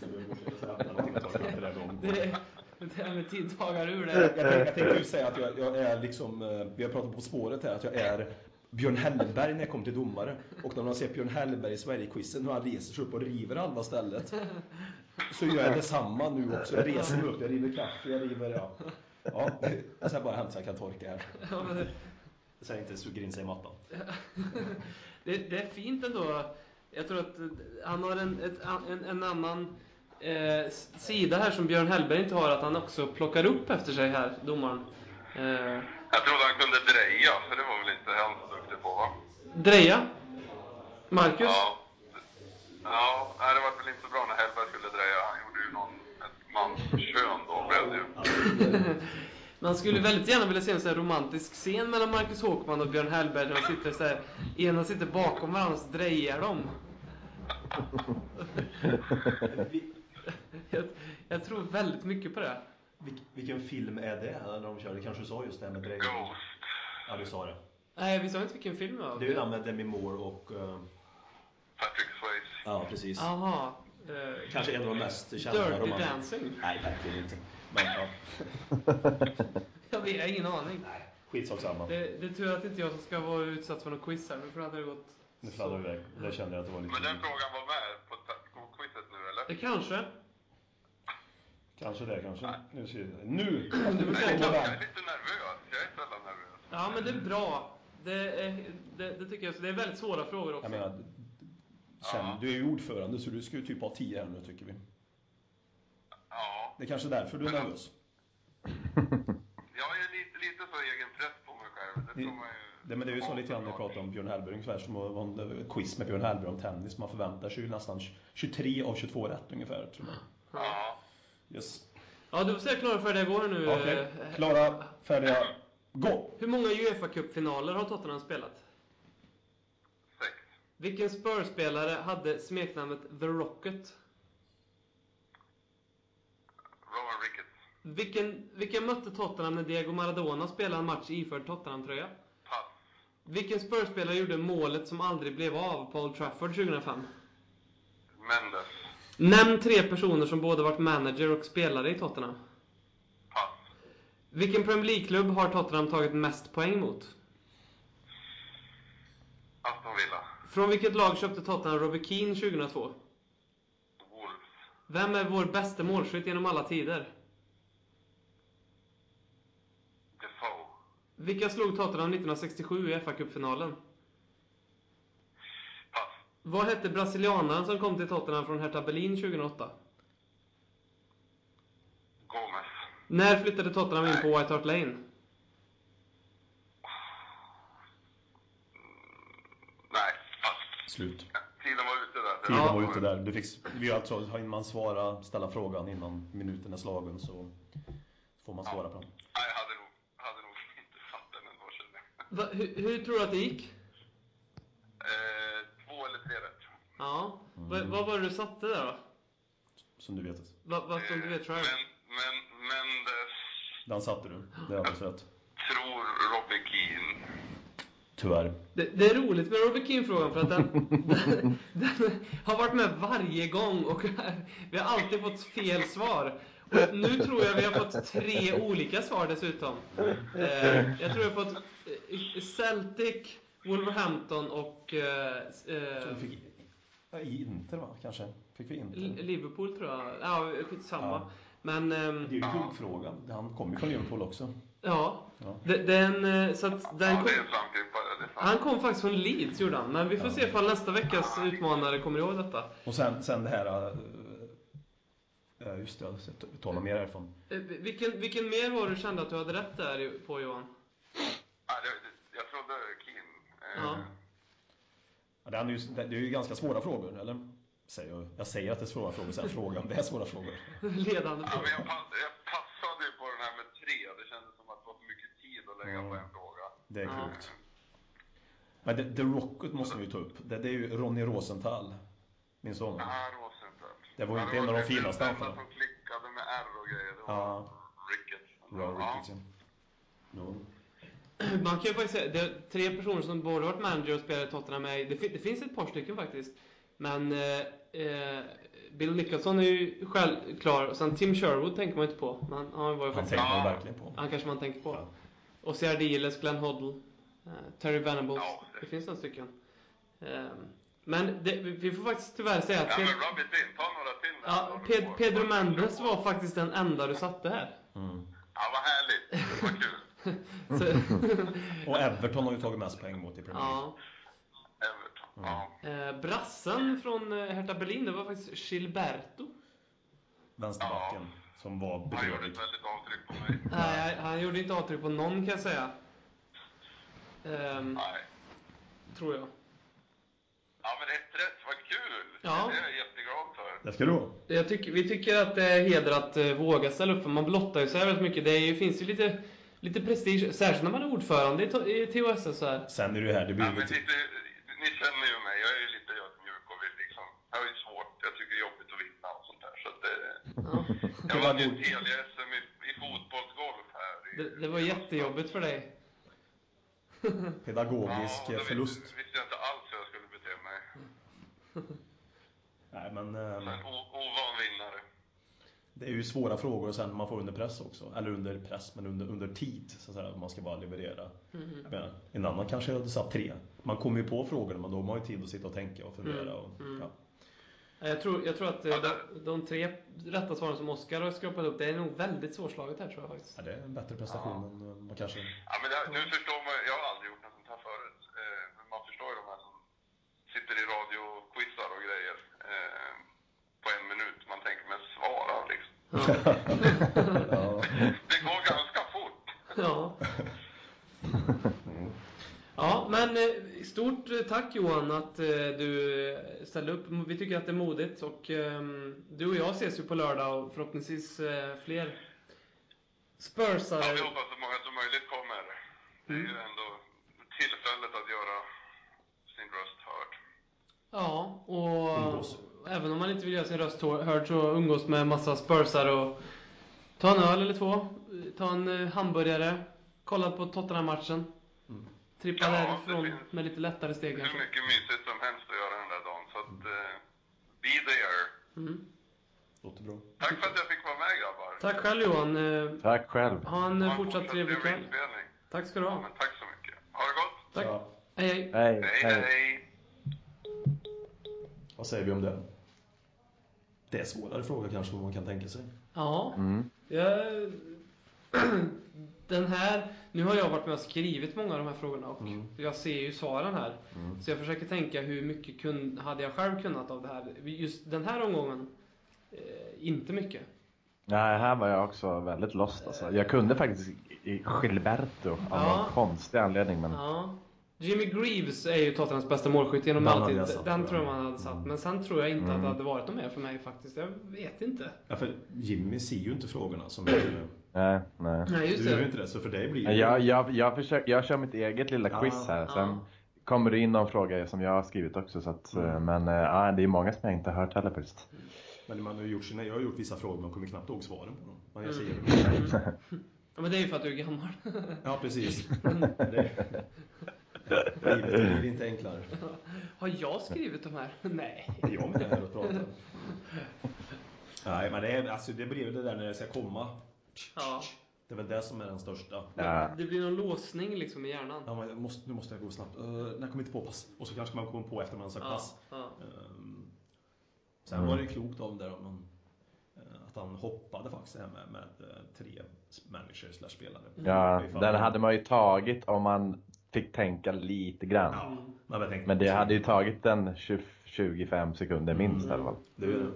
jag och där här med tidtagarur, Jag, det... jag tänkte ju säga att jag, jag är liksom, eh, vi har pratat på spåret här, att jag är Björn Hellberg när jag kommer till domare. Och när man ser Björn Hellberg i Sverigequizen, hur han reser sig upp och river halva stället. Så gör jag detsamma nu också. Jag reser mig upp, jag river kaffe, jag river, ja. Ja, jag ska bara hämta så jag kan torka här. Ja, men det, Så jag inte suger in sig i mattan. det, det är fint ändå. Jag tror att han har en, ett, en, en annan eh, sida här som Björn Hellberg inte har, att han också plockar upp efter sig här, domaren. Eh, Jag trodde han kunde dreja, för det var väl inte han så duktig på va? Dreja. Marcus. Ja. Ja, det var väl inte så bra när Hellberg skulle dreja. Han gjorde ju någon, ett manskön då blev det ju. Man skulle väldigt gärna vilja se en sån här romantisk scen mellan Marcus Håkman och Björn Hellberg där de sitter så här, ena sitter bakom varandra och drejar dem. jag, jag tror väldigt mycket på det. Vil, vilken film är det när de kör? Det kanske du sa just det här med Drake? Ghost. Ja, du sa det. Nej, vi sa inte vilken film det var. Det är ju den med Demi Moore och... eh, Patrick Swayze. ja, precis. Aha. eh, Kanske en av de mest kända Dirty romanerna. Dancing. Nej, verkligen inte. Men ja. Jag vet, jag har ingen aning. Nej, skitsak samma. Det, det är tur att det inte jag som ska vara utsatt för något quiz här, för då hade det gått... Nu fladdrar du iväg. Där kände jag att det var lite... Men den frågan var med på, på quizet nu eller? Det kanske. Kanske det, kanske. Nu ser vi. Nu! Du Nej, är lite nervös. Jag är sällan nervös. Ja, men det är bra. Det, är, det, det tycker jag. Så det är väldigt svåra frågor också. Jag menar, sen, Ja. du är ju ordförande så du ska ju typ ha 10 här nu tycker vi. Ja. Det är kanske därför du är nervös. Jag är lite, lite så egen press på mig själv. Det Det- man ju... Det, men det är ju så lite grann när vi pratar om Björn Hellberg ungefär som att vara en eh, quiz med Björn Hellberg om tennis. Man förväntar sig ju nästan 23 av 22 rätt ungefär tror jag. Ja. Yes. Ja, du får säga klara för det går nu. Okej, eh, klara, färdiga, gå! Hur många Uefa Cup-finaler har Tottenham spelat? Sex. Vilken Spurs-spelare hade smeknamnet The Rocket? Rowan Ricketts. Vilken, vilken mötte Tottenham när Diego Maradona spelade en match iförd Tottenham-tröja? Pass. Vilken Spurs-spelare gjorde målet som aldrig blev av på Old Trafford 2005? Mendes. Nämn tre personer som både varit manager och spelare i Tottenham. Vilken Premier League-klubb har Tottenham tagit mest poäng mot? Aston Villa. Från vilket lag köpte Tottenham Robbie Keane 2002? Wolves. Vem är vår bästa målskytt genom alla tider? Defoe. Vilka slog Tottenham 1967 i FA-cupfinalen? Pass. Vad hette brasilianaren som kom till Tottenham från Hertha Berlin 2008? När flyttade Tottenham in på White Hart Lane? Nej, pass. Slut. Tiden var ute där. Tiden var ute där. Du fick, vi har alltså, har man svara, ställa frågan innan minuten är slagen så får man svara på den. Nej, jag hade nog, hade nog inte satt den ändå känner jag. Va, hur, hur tror du att det gick? Eh, två eller tre rätt. Ja. Va, vad var det du satte där då? Som du vet. Va, vad som du vet själv? Men, men, Mendes Den satte du. Det är alldeles rätt. tror Robbie Keane. Tyvärr. Det, det är roligt med Robert King-frågan för att den, den, den har varit med varje gång och vi har alltid fått fel svar. Och nu tror jag vi har fått tre olika svar dessutom. Eh, jag tror jag har fått eh, Celtic, Wolverhampton och eh, eh, fick, Inter va, kanske? Fick vi Inter? L- Liverpool tror jag. Ja, skitsamma. Ja. Men, ehm, Det är ju kuggfrågan. Han kommer ju från Liverpool också. ja. Ja. Den, eh, så att den kom, en han kom faktiskt från Leeds, gjorde han. Men vi får Ja. se ifall nästa veckas utmanare kommer ihåg detta. Och sen, sen det här... Uh, just det, jag ska ta- ta något mer härifrån. Eh, Vilken, vilken mer var du kände att du hade rätt där på Johan? Ja, det, det, jag trodde Keane. Eh, Ja. Ja, det, är ju, det är ju ganska svåra frågor, eller? Säger jag. säger att det är svåra frågor, sen frågan det är svåra frågor. Ledande Ja, men jag, passade ju på den här med tre. Det kändes som att det var för mycket tid att lägga Ja. på en fråga. Det är Ja. klokt. Men det, The Rocket måste vi ju ta upp. Det, det är ju Ronny Rosenthal. Minns du honom? Ja, Rosenthal. Det var ju Ja, inte en av de finaste enda anfallarna. som klickade med R och grejer. Det var Ja. Ricketts. Ja. Ricketts, ja. Man kan ju faktiskt säga, det är tre personer som både varit manager och spelat i Tottenham. Med, det, det finns ett par stycken faktiskt. Men eh, eh, Bill Nicholson är ju självklar. Och sen Tim Sherwood tänker man inte på. Men han, var ju Han tänker man verkligen på. Han kanske man tänker på. Ja. Och C.R. Diles, Glenn Hoddle, eh, Terry Venables. Ja. Det finns några stycken. Ehm, men det, vi- får faktiskt tyvärr säga att Ja, men it in. Ta några till där. ja, Ped, Pedro Mendes var faktiskt den enda du satte här. Mm. Ja, vad härligt. Vad kul. Så, Och Everton har ju tagit mest poäng mot i Premier League. ja. Eh, brassen från eh, Hertha Berlin, det var faktiskt Gilberto. Vänsterbacken. Som var Han gjorde bedrövlig. ett väldigt avtryck på mig. Nej, han gjorde inte avtryck på någon kan jag säga. Ehm, Nej. tror jag. Ja, men ett rätt. Vad kul. Ja. Det är jag jätteglad för. Det ska du ha. Jag tycker, vi tycker att det är heder att eh, våga ställa upp, för man blottar ju sig väldigt mycket. Det är ju, finns ju lite, lite prestige, särskilt när man är ordförande i, i THSS så här. Sen är ju här, det blir Ja, ju men lite... lite, ni känner ju mig, jag är ju lite ödmjuk och vill liksom, jag har ju svårt, jag tycker det är jobbigt att vinna och sånt där. Så att det, Ja. jag vann ju Telia-SM i, i fotbollsgolf här. I, Det, det var jättejobbigt för dig. Pedagogisk ja, förlust. Visste, visste jag inte alls hur jag skulle bete mig. Nej, men en o, ovan vinnare. Det är ju svåra frågor sen man får under press också. Eller under press, men under, under tid. Så att säga. Man ska bara leverera. Mm. Menar, en annan kanske hade satt tre. Man kommer ju på frågorna, men då har man ju tid att sitta och tänka och fundera. Mm, Och, mm. ja. Jag tror, jag tror att eh, Ja, de, de tre rätta svaren som Oskar har skrapat upp, det är nog väldigt svårslaget här tror jag faktiskt. Ja, det är en bättre prestation än eh, man kanske... Ja, men det, nu förstår man, jag har aldrig gjort något sånt här förut. Eh, men man förstår ju de här som sitter i radio och quizar och grejer eh, på en minut. Man tänker, men svara liksom. Ja. Det går ganska fort. Ja. Ja, men eh, stort eh, tack Johan att eh, du ställde upp. Vi tycker att det är modigt och ehm, du och jag ses ju på lördag och förhoppningsvis fler Spursare. Ja, vi hoppas så många som möjligt kommer. Det är ju ändå tillfället att göra sin röst hörd. Ja, och Umgås. Även om man inte vill göra sin röst hörd så umgås med massa Spursare och ta en öl eller två, ta en eh, hamburgare, kolla på Tottenham-matchen. Mm. Trippa Ja, det därifrån finns med lite lättare steg Hur kanske. mycket mysigt som helst att göra den där dagen. Så att, eh, be there. Mm. Låter bra. Tack för att jag fick vara med grabbar. Tack själv Johan. Eh, Tack själv. Ha en Ha en fortsatt trevlig kväll. Tack ska du Ja, ha. men tack så mycket. Ha det gott. Tack. Ja. Hej hej. Hej, Hej, hej. hej. Vad säger vi om det? Det är svårare fråga kanske än man kan tänka sig. Ja, Mm. jag, den här, nu har jag varit med och skrivit många av de här frågorna och Mm. jag ser ju svaren här. Mm. Så jag försöker tänka hur mycket kun, hade jag själv kunnat av det här. Just den här omgången, eh, inte mycket. Nej, här var jag också väldigt lost alltså. Jag kunde faktiskt i Gilberto av Ja. någon konstig anledning men... Ja. Jimmy Greaves är ju Tottenhams bästa målskytt genom Den all hade tid. jag satt, Den tror jag. man hade satt. Mm. Men sen tror jag inte att det Mm. hade varit något mer för mig faktiskt. Jag vet inte. Ja, för Jimmy ser ju inte frågorna som är... Nej, nej. Nej, just Du gör ju det. inte det, så för dig blir Men Jag, jag, jag, försöker, jag kör mitt eget lilla Ja, quiz här. Sen ja. kommer det in någon fråga som jag har skrivit också. Så att, Mm. eh, Men ja, det är många som jag inte har hört heller faktiskt. Men man har gjort sina, jag har gjort vissa frågor, man kommer knappt ihåg svaren på dem. Men jag Mm. det. Ja, men det är ju för att du är gammal. Ja, precis. Det, livet blir inte enklare. Har jag skrivit de här? Nej. Jag med här och pratar? Nej, men det, är, alltså, det blir väl det där när det ska komma. Ja. Det är väl det som är den största. Ja. Det blir någon låsning liksom i hjärnan. Ja, men jag måste, nu måste jag gå snabbt. Uh, när kommer inte på pass? Och så kanske man kommer på efter man har sagt Ja, pass. ja. Ehm, sen Mm. var det ju klokt av där om man, eh, att han hoppade faktiskt här med, med eh, tre managers slash spelare. Ja, den hade man ju tagit om man fick tänka lite grann. Ja, men, Men det hade ju tagit en 20, 25 sekunder minst i alla fall. Det är det.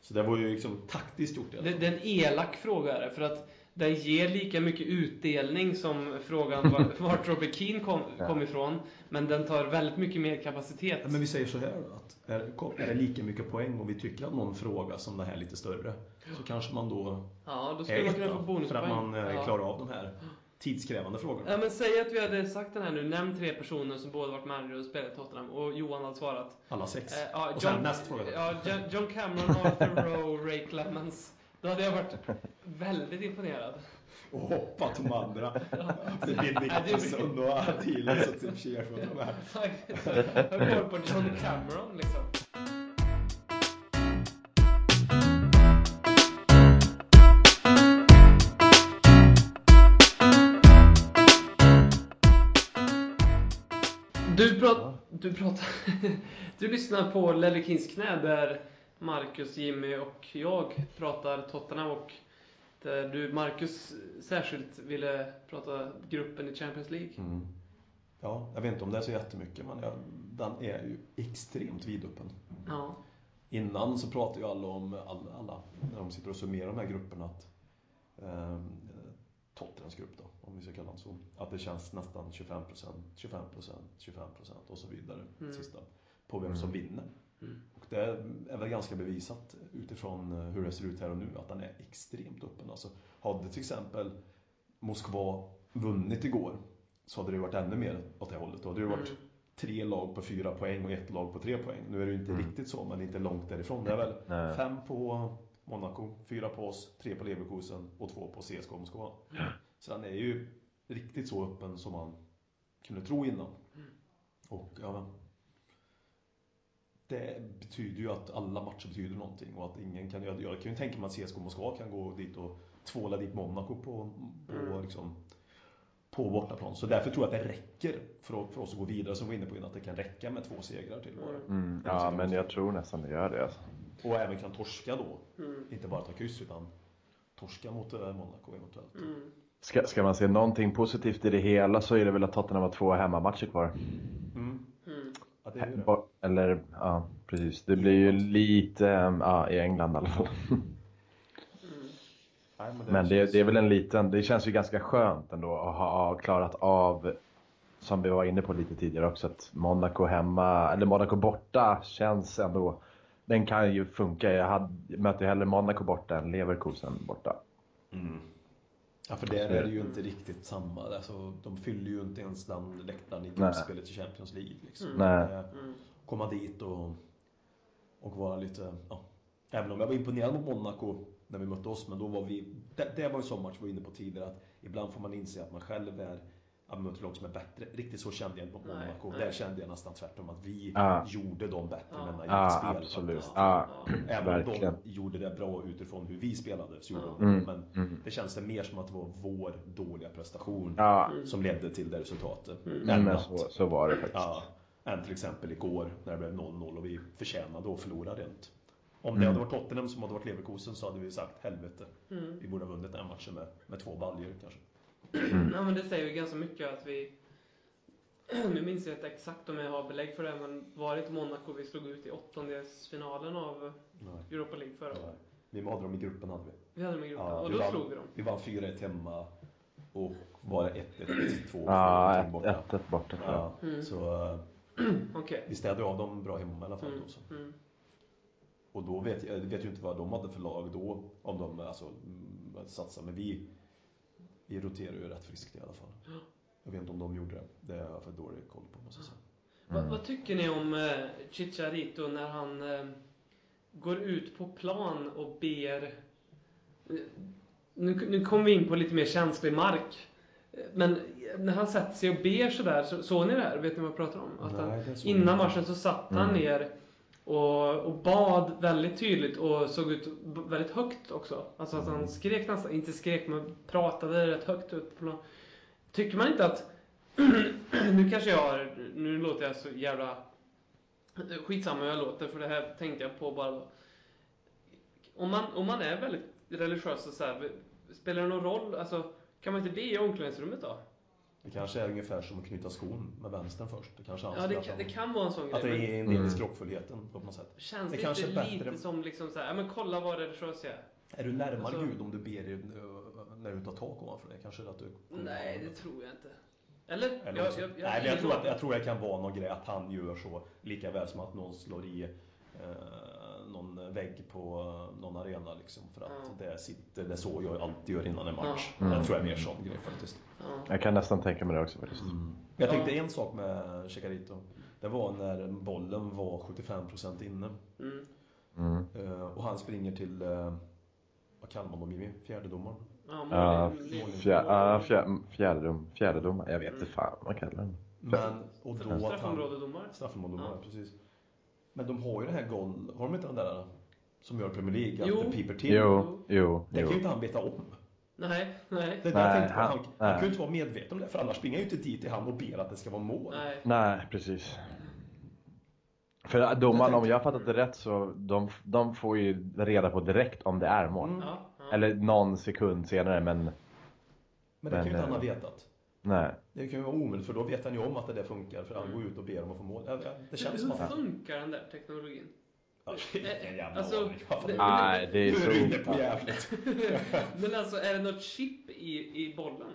Så det var ju liksom taktiskt gjort Det, det är en elak fråga är det, för att den ger lika mycket utdelning som frågan var- vart Robbie Keane kom, kom ifrån. Men den tar väldigt mycket mer kapacitet. Men vi säger så här då, att är, är det lika mycket poäng om vi tycker att någon fråga som det här är lite större, så kanske man då Ja, då skulle man kunna få etta. För bonuspoäng. att man eh, ja. klarar av de här tidskrävande frågorna. Ja, men säg att vi hade sagt den här nu, nämn tre personer som båda varit manager och spelat i Tottenham och Johan hade svarat. Alla sex. Eh, ja, Och sen nästa fråga. Ja, John- John Cameron, Arthur Rowe, Ray Clemens. Då hade jag varit väldigt imponerad. Och hoppat de andra. Det blir Nicholson och Attila och typ Scherf och de här. Jag går på John Cameron liksom. Du pratar... Du lyssnar på Ledley Kings knä där Marcus, Jimmy och jag pratar Tottenham och där du, Marcus, särskilt ville prata gruppen i Champions League. Mm. Ja, jag vet inte om det är så jättemycket, men jag, den är ju extremt vidöppen. Ja. Innan så pratar ju alla om, alla, alla när de sitter och summerar de här grupperna, att eh, Tottenhams grupp då, om vi ska kalla den så, att det känns nästan 25%, 25%, 25% och så vidare, Mm. sista, på vem som vinner. Och det är väl ganska bevisat utifrån eh, hur det ser ut här och nu att den är extremt öppen. Alltså, hade till exempel Moskva vunnit igår så hade det varit ännu mer åt det hållet. Då hade det varit Mm. tre lag på fyra poäng och ett lag på tre poäng. Nu är det ju inte Mm. riktigt så, men inte långt därifrån. Det är väl Nej. fem på Monaco, fyra på oss, tre på Leverkusen och två på CSKA Moskva. Så den är ju riktigt så öppen som man kunde tro innan. Och ja, det betyder ju att alla matcher betyder någonting och att ingen kan, jag, jag kan ju tänka mig att CSKA Moskva kan gå dit och tvåla dit Monaco på, på, Mm. liksom, på bortaplan. Så därför tror jag att det räcker för, för oss att gå vidare som vi var inne på innan, att det kan räcka med två segrar till bara. Mm, ja, men jag tror nästan det gör det. Alltså. Och även kan torska då. Mm. Inte bara ta kryss utan torska mot eh, Monaco eventuellt. Mm. Ska, ska man se någonting positivt i det hela så är det väl att Tottenham har två hemmamatcher kvar. Mm. Mm. Ja, det ju det. Eller, ja precis. Det blir ju lite, um, ja i England i alla fall. Mm. Nej, Men det, det är väl en liten, det känns ju ganska skönt ändå att ha, ha klarat av, som vi var inne på lite tidigare också, att Monaco hemma, eller Monaco borta känns ändå, den kan ju funka. Jag hade, möter hellre Monaco borta än Leverkusen borta. Mm. Ja, för där är det ju inte riktigt samma. Alltså, de fyller ju inte ens den läktaren i gruppspelet i Champions League. Liksom. Mm. Nej. Mm. Komma dit och, och vara lite, ja. Även om jag var imponerad mot Monaco när vi mötte oss, men då var vi, det, det var en sån match vi var inne på tidigare, att ibland får man inse att man själv är att man möter lag som är bättre. Riktigt så kände jag inte Nej, Monaco. nej. Där kände jag nästan tvärtom att vi Ja. gjorde dem bättre Ja. med Ja, spel. absolut. Ja. Ja, Även om verkligen. de gjorde det bra utifrån hur vi spelade så gjorde Ja. de det Mm. Men Mm. det känns det mer som att det var vår dåliga prestation Ja, Mm. som ledde till det resultatet. Mm. Än men så, så var det faktiskt. Ja, än till exempel igår när det blev 0-0 och vi förtjänade att förlora rent. Om det Mm. hade varit Tottenham som hade varit Leverkusen så hade vi sagt helvete. Mm. Vi borde ha vunnit den matchen med, med två baljor kanske. Mm. Ja, men det säger ju ganska mycket att vi... Nu minns jag inte exakt om jag har belägg för det, men var det inte Monaco vi slog ut i åttondelsfinalen av Nej. Europa League förra året? Vi hade dem i gruppen hade vi. Vi hade dem i gruppen, Ja, och då vann. slog vi dem. Vi vann 4-1 hemma och bara 1-1, 2 Ja, borta. 1-1 borta. Ja, Mm. så Okej. vi städade av dem bra hemma i alla fall. Mm. Då, så. Mm. Och då vet jag, jag vet ju inte vad de hade för lag då, om de alltså, satsade. Men vi, vi roterar ju rätt friskt i alla fall. Jag vet inte om de gjorde det. Det har jag för dålig koll på måste jag säga. Vad, Mm. vad tycker ni om eh, Chicharito när han eh, går ut på plan och ber... eh, Nu, nu kommer vi in på lite mer känslig mark. Eh, Men när han sätter sig och ber sådär, så, såg ni det här? Vet ni vad jag pratar om? Att han, Nej, såg innan matchen så satt han Mm. ner och, och bad väldigt tydligt och såg ut väldigt högt också. Alltså att han skrek nästan, inte skrek men pratade rätt högt ut på plan. Tycker man inte att nu kanske jag har, nu låter jag så jävla skitsamma hur jag låter för det här tänkte jag på bara då. Om man, om man är väldigt religiös och så här, spelar det någon roll? Alltså, kan man inte be i omklädningsrummet då? Det kanske är ungefär som att knyta skon med vänstern först. Det kanske Ja, det att kan, han- det kan vara en sån Att det grej. är en del i Mm. skrockfullheten på något sätt. känns det det, kanske inte är bättre- lite som liksom så här, ja men kolla vad religiös jag är. Är du närmare Alltså- Gud om du ber i- när du tar tak ovanför dig? Kanske att du... Nej, det tror jag inte. Eller? Eller jag, jag, jag, Nej, jag, tror att, jag tror det kan vara någon grej att han gör så. Lika väl som att någon slår i eh, någon vägg på någon arena liksom. För att Ja. det sitter, det är så jag alltid gör innan en match. Ja. Jag tror jag är mer sån grej faktiskt. Ja. Jag kan nästan tänka mig det också faktiskt. Jag Ja. tänkte en sak med Chicarito. Det var när bollen var 75% inne. Mm. Mm. Eh, och han springer till, eh, vad kallar man dem Jimmy? Fjärdedomaren? Ja, fjär, fjärdedom, fjärdedom, jag vet inte fan vad man kallar den. Men, och då att han... Straffområdedomare. Straffområdedomare, Ja. precis. Men de har ju det här golv, har de inte den där som gör Premier League? Jo. Det piper till? Jo, jo, Det kan ju inte han veta om. Nej, nej, Det är Nej, tänkte han- Han, han, kan ju inte vara medveten om det, för annars springer ju inte dit till han och ber att det ska vara mål. nej. Nej, precis. För domaren, om jag har fattat det rätt så de, de får ju reda på direkt om det är mål. Mm. Ja, ja. Eller någon sekund senare, men Men det kan Men, ju inte han ha eh, vetat. Nej. Det kan ju vara omöjligt, för då vet han ju om att det där funkar, för han Mm. går ut och ber om att få mål. Ja, ja, Det känns som Hur att... funkar den där teknologin? Ja, vilken jävla Alltså, det- Nej, det är inne så... på jävligt. Men alltså, är det något chip i, i bollen?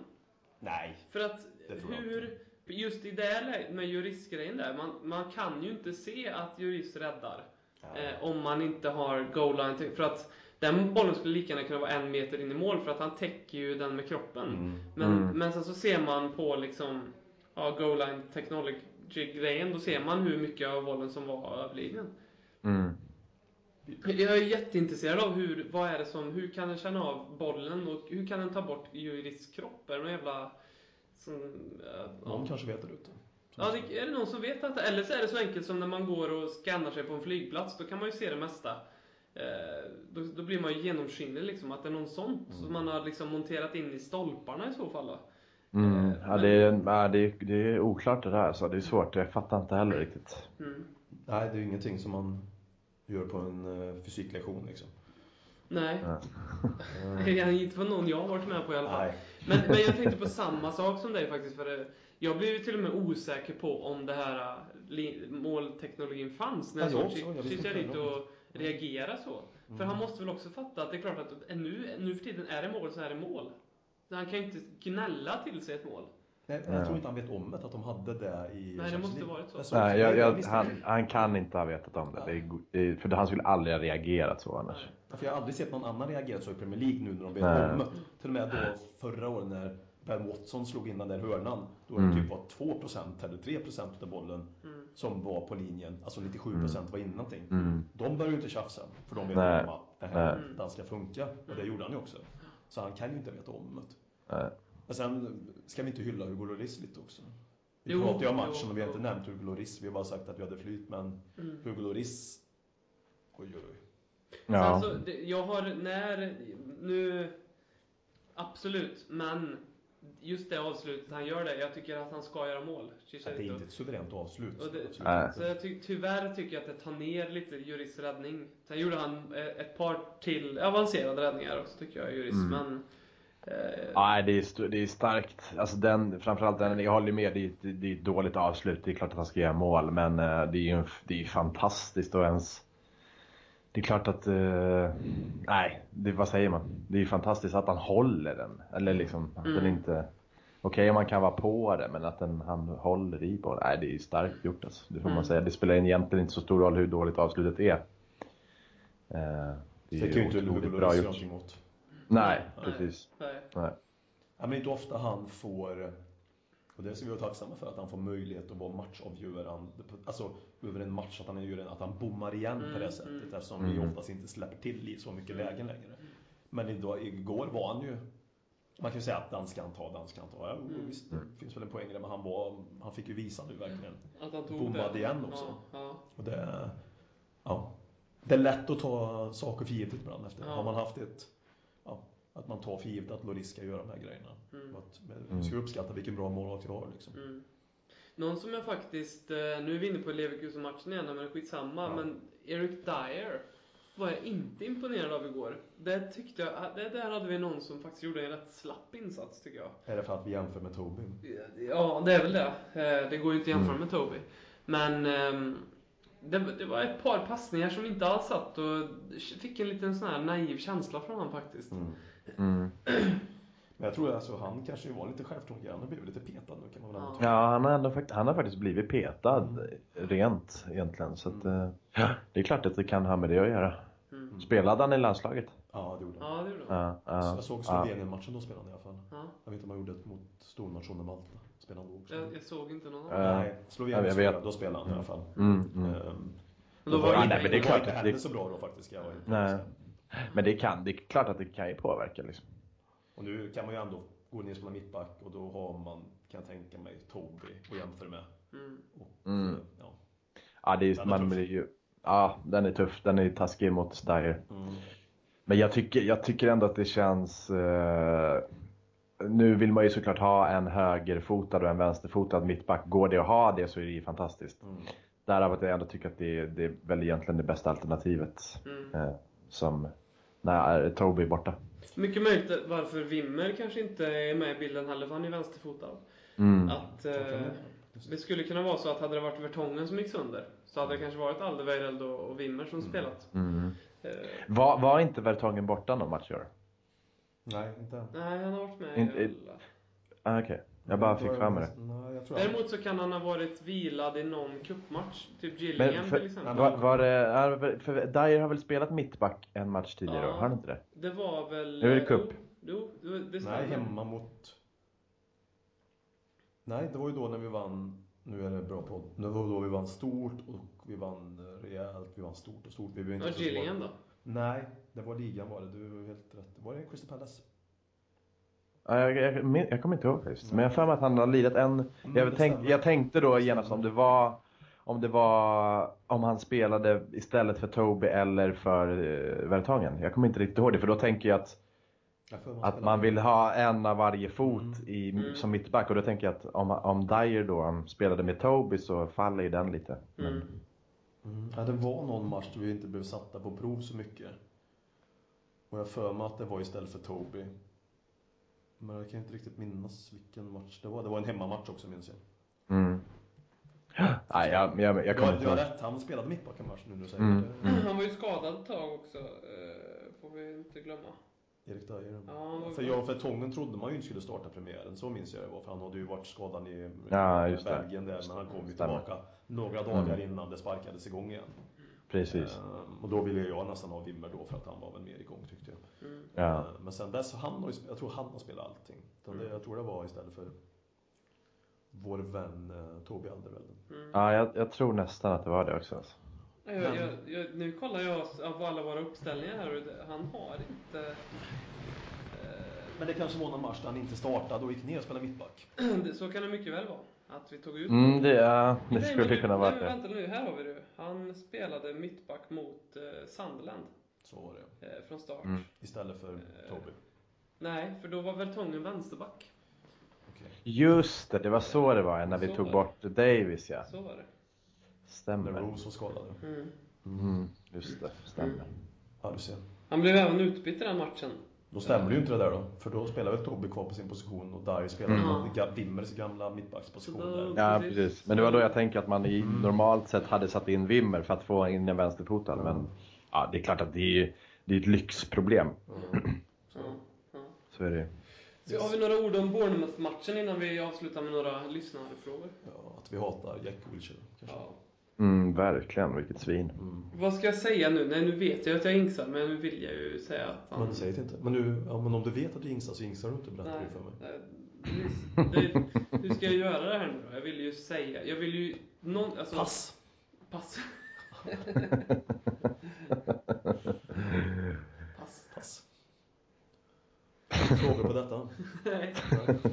Nej. För att hur, just i det här läget med juristgrejen där, man, man kan ju inte se att jurist räddar. Eh, om man inte har goal line. För att den bollen skulle lika gärna kunna vara en meter in i mål för att han täcker ju den med kroppen. Mm. Men, Mm. men sen så ser man på liksom ja, goal line technology-grejen, då ser man hur mycket av bollen som var överliggande. Mm. Jag är jätteintresserad av hur, vad är det som, hur kan den känna av bollen och hur kan den ta bort Juris kropp? Är det någon jävla... Som, eh, Någon ja. kanske vet det ute. Ja, det, är det någon som vet detta? Eller så är det så enkelt som när man går och scannar sig på en flygplats, då kan man ju se det mesta. Eh, då, då blir man ju genomskinlig liksom, att det är någon sånt som man har liksom monterat in i stolparna i så fall då. Mm. Eh, Ja, det, är, ja, det, är, det är oklart det där, så det är svårt. Jag fattar inte heller riktigt. Mm. Nej, det är ju ingenting som man gör på en eh, fysiklektion liksom. Nej, Ja. mm. inte vad någon jag har varit med på i alla fall. Men, men jag tänkte på samma sak som dig faktiskt. För det, jag blev ju till och med osäker på om det här li, målteknologin fanns när jag Ja, jag såg också. Jag visste inte Chicharito det. Reagera så. För Mm. han måste väl också fatta att det är klart att nu, nu för tiden är det mål så är det mål. Så han kan ju inte gnälla till sig ett mål. Nej, Ja. jag tror inte han vet om det, att de hade det i det Champions måste League. varit så. Nej, det. jag, jag, visste han, det. han kan inte ha vetat om det. det, det för han skulle aldrig ha reagerat så annars. Nej. För jag har aldrig sett någon annan reagera så i Premier League nu när de vet Nej. om det. Till och med då förra året när Ben Watson slog in den där hörnan. Då var det Mm. typ var 2% eller 3% av bollen Mm. Som var på linjen. Alltså 97% var in någonting. Mm. De börjar ju inte tjafsa. För de vet Nej. om att det här Nej. den ska funka. Och det gjorde han ju också. Så han kan ju inte veta om det. Nej. Men sen ska vi inte hylla Hugo Lloris lite också. Vi Jo, pratar ju om matchen och vi har inte nämnt Hugo Lloris. Vi har bara sagt att vi hade flyt. Men Mm. Hugo Lloris, oj oj oj. Ja. Sen så, det, jag har, när, nu, absolut, men just det avslutet han gör det, jag tycker att han ska göra mål. Det är Chicharito. inte ett suveränt avslut. Och det-. Så jag ty tyvärr tycker jag att det tar ner lite Juris räddning. Sen gjorde han eh, ett par till avancerade räddningar också tycker jag, Juris. Mm. Men... Eh, Nej, det är, det är starkt. Alltså den, framförallt den, jag håller med, det är, det är ett dåligt avslut. Det är klart att han ska göra mål, men eh, det är ju det är fantastiskt att ens... Det är klart att... eh, nej, det, vad säger man? Det är ju fantastiskt att han håller den. Eller liksom, att Mm. den inte... Okej, man kan vara på det, men att den, han håller i på det. Nej, det är ju starkt gjort alltså. Det får Mm. man säga. Det spelar egentligen inte så stor roll hur dåligt avslutet är. Eh, det Det är ju inte otroligt bra gjort. Nej, Nej. precis. nej. Nej. Ja, men inte ofta han får, och det ska vi vara tacksamma för, att han får möjlighet att vara matchavgörande. Alltså över en match, att han, gör en, att han bommar igen på Mm, det sättet. mm. Eftersom vi Mm. oftast inte släpper till i så mycket Mm. lägen längre. Men idag, igår var han ju, man kan ju säga att den ska han ta, den ska han ta. Ja, Mm. visst, det finns väl en poäng i det, men han, var, han fick ju visa nu verkligen. Att han tog Bommade det. igen också. Ja, ja. Och det, ja. det är lätt att ta saker för givet ibland. Efter. Ja. Har man haft ett, att man tar för givet att Loris ska göra de här grejerna. Mm. Att, men vi ska uppskatta vilken bra målvakt vi har. Liksom. Mm. Någon som jag faktiskt, eh, nu är vi inne på Leverkusen-matchen igen, men skitsamma. Ja. Men Eric Dyer var jag inte imponerad av igår. Det tyckte jag, det där hade vi någon som faktiskt gjorde en rätt slapp insats tycker jag. Är det för att vi jämför med Toby? Ja, det är väl det. Eh, Det går ju inte att jämföra Mm. med Toby. Men ehm, det, det var ett par passningar som inte alls satt och fick en liten sån här naiv känsla från honom faktiskt. Mm. Mm. Men jag tror alltså han kanske var lite självfrångerande och blev lite petad nu kan man väl ändå Ja. tycka. Ja, han har, ändå, han har faktiskt blivit petad rent egentligen. Så att, eh, ja, det är klart att det kan ha med det att göra. Mm. Spelade han i landslaget? Ja, det gjorde han. Ja, det gjorde han. Ja, ja, jag såg ja. Slovenien-matchen då spelade han i alla fall. Ja. Jag vet inte om han gjorde det mot stornationen Malta. Spelade han också? Jag, jag såg inte någon dem. Nej, Ja, Slovenien spelade, då spelade han i alla fall. Mm, mm. Ehm, Men då då var nej, men det är klart inte heller så bra då faktiskt. Jag var inte Nej. Men det kan, det är klart att det kan ju påverka liksom. Och nu kan man ju ändå gå ner och spela mittback och då har man, kan jag tänka mig, Toby att jämföra med. Mm. Och, Mm. Ja. Ja, det är, Den är man tuff. blir ju, ja, den är tuff. Den är taskig mot Dyer. Mm. Men jag tycker, jag tycker ändå att det känns... Eh, nu vill man ju såklart ha en högerfotad och en vänsterfotad mittback. Går det att ha det så är det ju fantastiskt. Mm. Därav att jag ändå tycker att det, är- det är väl egentligen det bästa alternativet. Mm. Eh, som när Toby är borta. Mycket möjligt varför Wimmer kanske inte är med i bilden heller, för han är vänsterfotad. Mm. Att eh, det skulle kunna vara så att hade det varit Vertongen som gick sönder, så hade det kanske varit Alderweireld och, och Wimmer som spelat. Mm. Eh, Var, var inte Vertongen borta någon match i år? Nej, inte nej, han har varit med Inte- i alla. Jag bara fick mig det. Nej, Däremot så kan han ha varit vilad i någon cupmatch. Typ Gillingham för, till exempel. var, var det, för Dyer har väl spelat mittback en match tidigare Ja. då? Har han inte det? Det var väl... Är det cup? Jo, jo, det Nej, stämmer. hemma mot... Nej, det var ju då när vi vann, nu är det bra podd, det var då vi vann stort och vi vann eh, rejält, vi vann stort och stort. Vi behöver Ja, inte Gillingham då? Nej, det var ligan var det, du har helt rätt. Var det Crystal Palace? Ja, jag, jag, jag kommer inte ihåg faktiskt. Men jag har för mig att han har lirat en... Mm, Jag, tänk, jag tänkte då genast om det var... Om det var... Om han spelade istället för Toby eller för uh, Vertongen. Jag kommer inte riktigt ihåg det för då tänker jag att, får att man vill ha en av varje fot Mm. i, Mm. som mittback. Och då tänker jag att om, om Dyer då um, spelade med Toby så faller ju den lite. Men, Mm. Mm. Ja, det var någon match då vi inte blev satta på prov så mycket. Och jag för mig att det var istället för Toby. Men jag kan inte riktigt minnas vilken match det var. Det var en hemmamatch också minns jag. mm. Nej, jag, jag, jag kommer Du, inte du har rätt, han spelade mittback en match nu när du säger Mm. det. Han var ju skadad ett tag också, eh, får vi inte glömma. Erik Dyer. Ja, För jag, för Tången trodde man ju inte skulle starta premiären, så minns jag det var. För han hade ju varit skadad i Ja, just det. Belgien där, men han kom ju tillbaka några dagar Mm. innan det sparkades igång igen. Precis. Ehm, och då ville jag nästan ha Wimmer då, för att han var väl mer igång tyckte jag. Mm. Ja. Ehm, men sen dess, han har ju, jag tror han har spelat allting. Det, Mm. jag tror det var istället för vår vän eh, Tobi Alderweireld. Mm. Ja, jag, jag tror nästan att det var det också. Alltså. Jag, jag, jag, nu kollar jag av alla våra uppställningar här och det- han har inte... Men det kanske var någon match där han inte startade och gick ner och spelade mittback. Eh, så kan det mycket väl vara. Att vi tog ut Mm, det, ja, det Nej, skulle men, kunna vara det. Vänta nu, här har vi det. Han spelade mittback mot eh, Sunderland Så var det. eh, från start. Mm. Istället för Eh. Tobi. Nej, för då var väl Tången vänsterback. Okej. Just det, det var så det var när vi Så tog bort Davis ja. Så var det. Stämmer. Rose var skadad. Mm. Mm, just det, stämmer. Mm. Ja, du ser. Han blev även utbytt i den matchen. Då stämmer det ju inte det där då. För då spelar väl Tobi kvar på sin position och Dyer spelar Mm. mm. Wimmers gamla mittbacksposition där. Ja, Precis. Men det var då jag tänkte att man i Mm. normalt sett hade satt in Wimmer för att få in en vänsterfotad. Men ja, det är klart att det är, det är ett lyxproblem. Mm. Så är det. Så har vi några ord om Bournemouth-matchen innan vi avslutar med några lyssnarfrågor? Ja, att vi hatar Jack Wilshere kanske. Ja. Mm, verkligen, vilket svin. Mm. Vad ska jag säga nu? Nej, nu vet jag att jag inksar, men nu vill jag ju säga att han... Men säg det inte. Men, nu, ja, men om du vet att du jinxar så jinxar du inte, berättar du för mig. nej, det, hur ska jag göra det här nu då? Jag vill ju säga... Jag vill ju... Någon, alltså, Pass! Pass. Pass. Pass. Frågor på detta? Nej.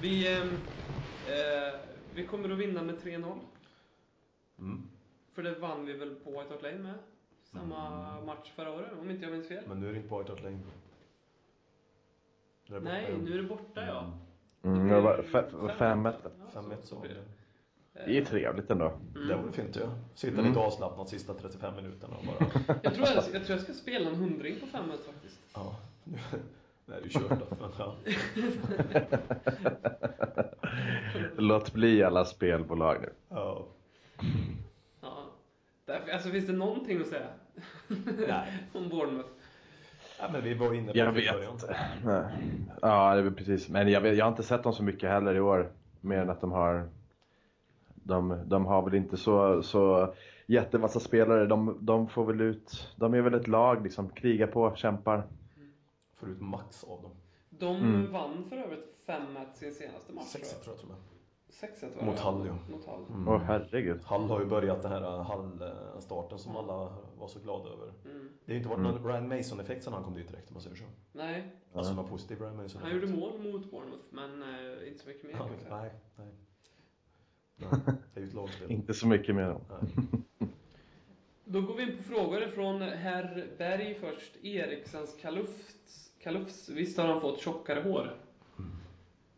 Vi, ehm, eh, vi kommer att vinna med 3-0. Mm. För det vann vi väl på White Hart Lane med? Samma Mm. match förra året, om inte jag minns fel. Men nu är det inte på White Hart Lane. Nej, nu är det borta ja. Mm, det var fe- fem ett. Ja, 5-1 så det. Är trevligt ändå. Mm. Det vore fint ja. Sitta Mm. lite avslappnat sista 35 minuterna och bara... Jag tror jag, jag tror jag ska spela en hundring på 5 faktiskt. Ja. Det ju kört då. Men, ja. Låt bli alla spelbolag nu. Ja. Ja. Därför, alltså finns det någonting att säga Nej. om Bournemouth? ja, men vi var inne på Jag det vet. Nej. Ja, det är precis. Men jag, vet, jag har inte sett dem så mycket heller i år. Mer än att de har... De, de har väl inte så, så jättevassa spelare. De, de får väl ut... De är väl ett lag liksom. Krigar på, kämpar. Får ut max av dem. De Mm. vann för övrigt 5-1 sin senaste match. 6 tror jag till och med. 6-1 var Mot Hall, ja. Mot Hall. Mm. Åh herregud. Hall har ju börjat den här Hall-starten som alla var så glada över. Mm. Det har ju inte varit Mm. någon Ryan Mason-effekt sen han kom dit direkt om man säger så. Nej, Alltså någon positiv han Mason-effekt. gjorde mål mot Bournemouth, men eh, inte så mycket mer. Ja, jag nej, nej. nej. Det är ju ett lagspel. Inte så mycket mer. Nej. Då går vi in på frågor från herr Berg först. Eriksens kalufs, kalufs. Visst har han fått tjockare hår?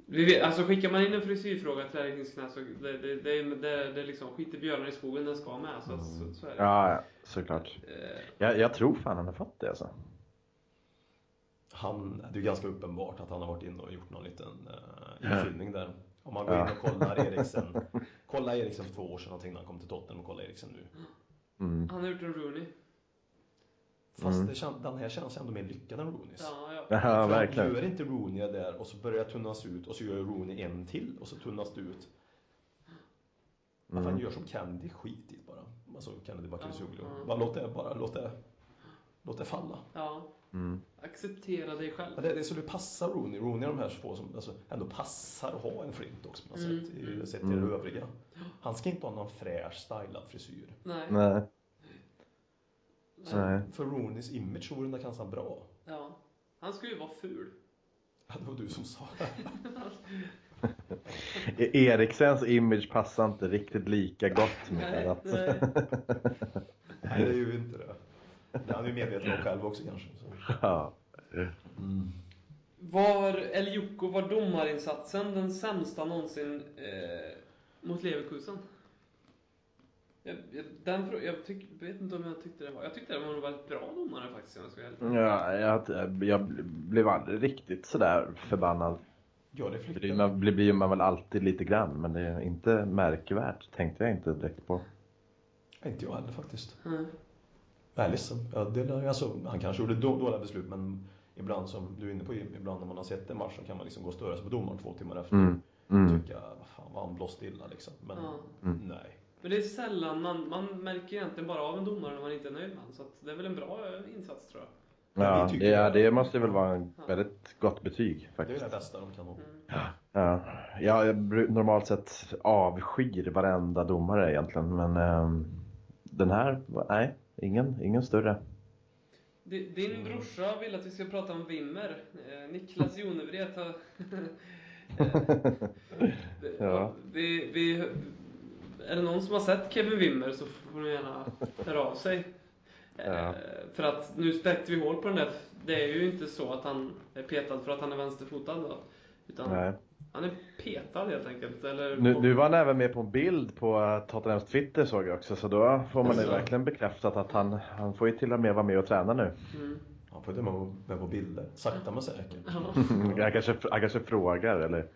Vi vet, alltså skickar man in en frisyrfråga till Erik knä så det, det, det, det, det är liksom skiter björnar i skogen, den ska med. Så, så, så är det. Ja, ja, såklart. Eh, Jag, jag tror fan han har fått det alltså. Han, det är ganska uppenbart att han har varit inne och gjort någon liten uh, Ja. infyllning där. Om man går in och kollar Eriksen. kolla Eriksen för två år sedan någonting när han kom till Tottenham och kolla Eriksen nu. Mm. han har gjort en Rooney. Fast Mm. det kän, den här känns ändå mer lyckad än Rooneys. Ja, ja. Ja, För verkligen. Gör inte Rooney där och så börjar det tunnas ut och så gör Rooney en till och så tunnas det ut. Att Mm. han gör som Kennedy, skit i bara. Alltså Kennedy Bakircioglu. Ja, ja. Bara låt det bara, låt det, låt det falla. Ja. Mm. Acceptera dig själv. Ja, det, det är så det passar Rooney. Rooney är de här två som alltså, ändå passar att ha en flint också på något Mm, sätt. I, mm. sett till Mm. det övriga. Han ska inte ha någon fräsch, stylad frisyr. Nej. Nej. Nej. Nej. För Rooneys image vore den kanske bra. Ja. Han ska ju vara ful. Ja, det var du som sa E- Eriksens image passar inte riktigt lika gott med Nej, att... nej. Nej, det är ju inte det. Det är han ju medveten om själv också kanske. Så. Ja. Var El Jocko var domarinsatsen den sämsta någonsin eh, mot Leverkusen? Jag, jag, den, jag tyck, vet inte om jag tyckte det var... Jag tyckte det var en väldigt bra domare faktiskt jag ska Ja, jag, jag blev aldrig riktigt sådär förbannad. För det reflekterar. man blir, blir man väl alltid lite grann, men det är inte märkvärt. Tänkte jag inte direkt på. Inte jag heller faktiskt. Mm. Är ledsen. Jag delar, alltså, han kanske gjorde då, dåliga beslut men ibland som du är inne på, ibland när man har sett en match så kan man liksom gå och störa sig på domaren två timmar efter. Mm. Mm. Tycka, vad fan var han blåst illa liksom. Men Ja. Mm. nej. Men det är sällan man, man märker egentligen bara av en domare när man inte är nöjd med honom. Så att det är väl en bra eh, insats tror jag. Ja, det, ja, det. det måste väl vara en väldigt gott betyg Det är faktiskt. det bästa de kan ha. Mm. Ja, ja jag normalt sett avskyr varenda domare egentligen, men ehm, den här, nej, ingen, ingen större. Di- Din brorsa vill att vi ska prata om Wimmer. Eh, Niklas Jonevret har... Eh, Ja. vi, vi, är det någon som har sett Kevin Wimmer så får ni gärna höra av sig. Eh, Ja. För att nu spräckte vi hål på den där. Det är ju inte så att han är petad för att han är vänsterfotad då. Utan Nej. Han är petad helt enkelt. Eller Nu, nu var han även med på en bild på eh, Tottenhams Twitter såg jag också, så då får man ju Jaså? verkligen bekräftat att han, han får ju till och med vara med och träna nu. Mm. Han får ju med, med på bilder. Sakta men säkert. Ja. Han kanske, han kanske frågar eller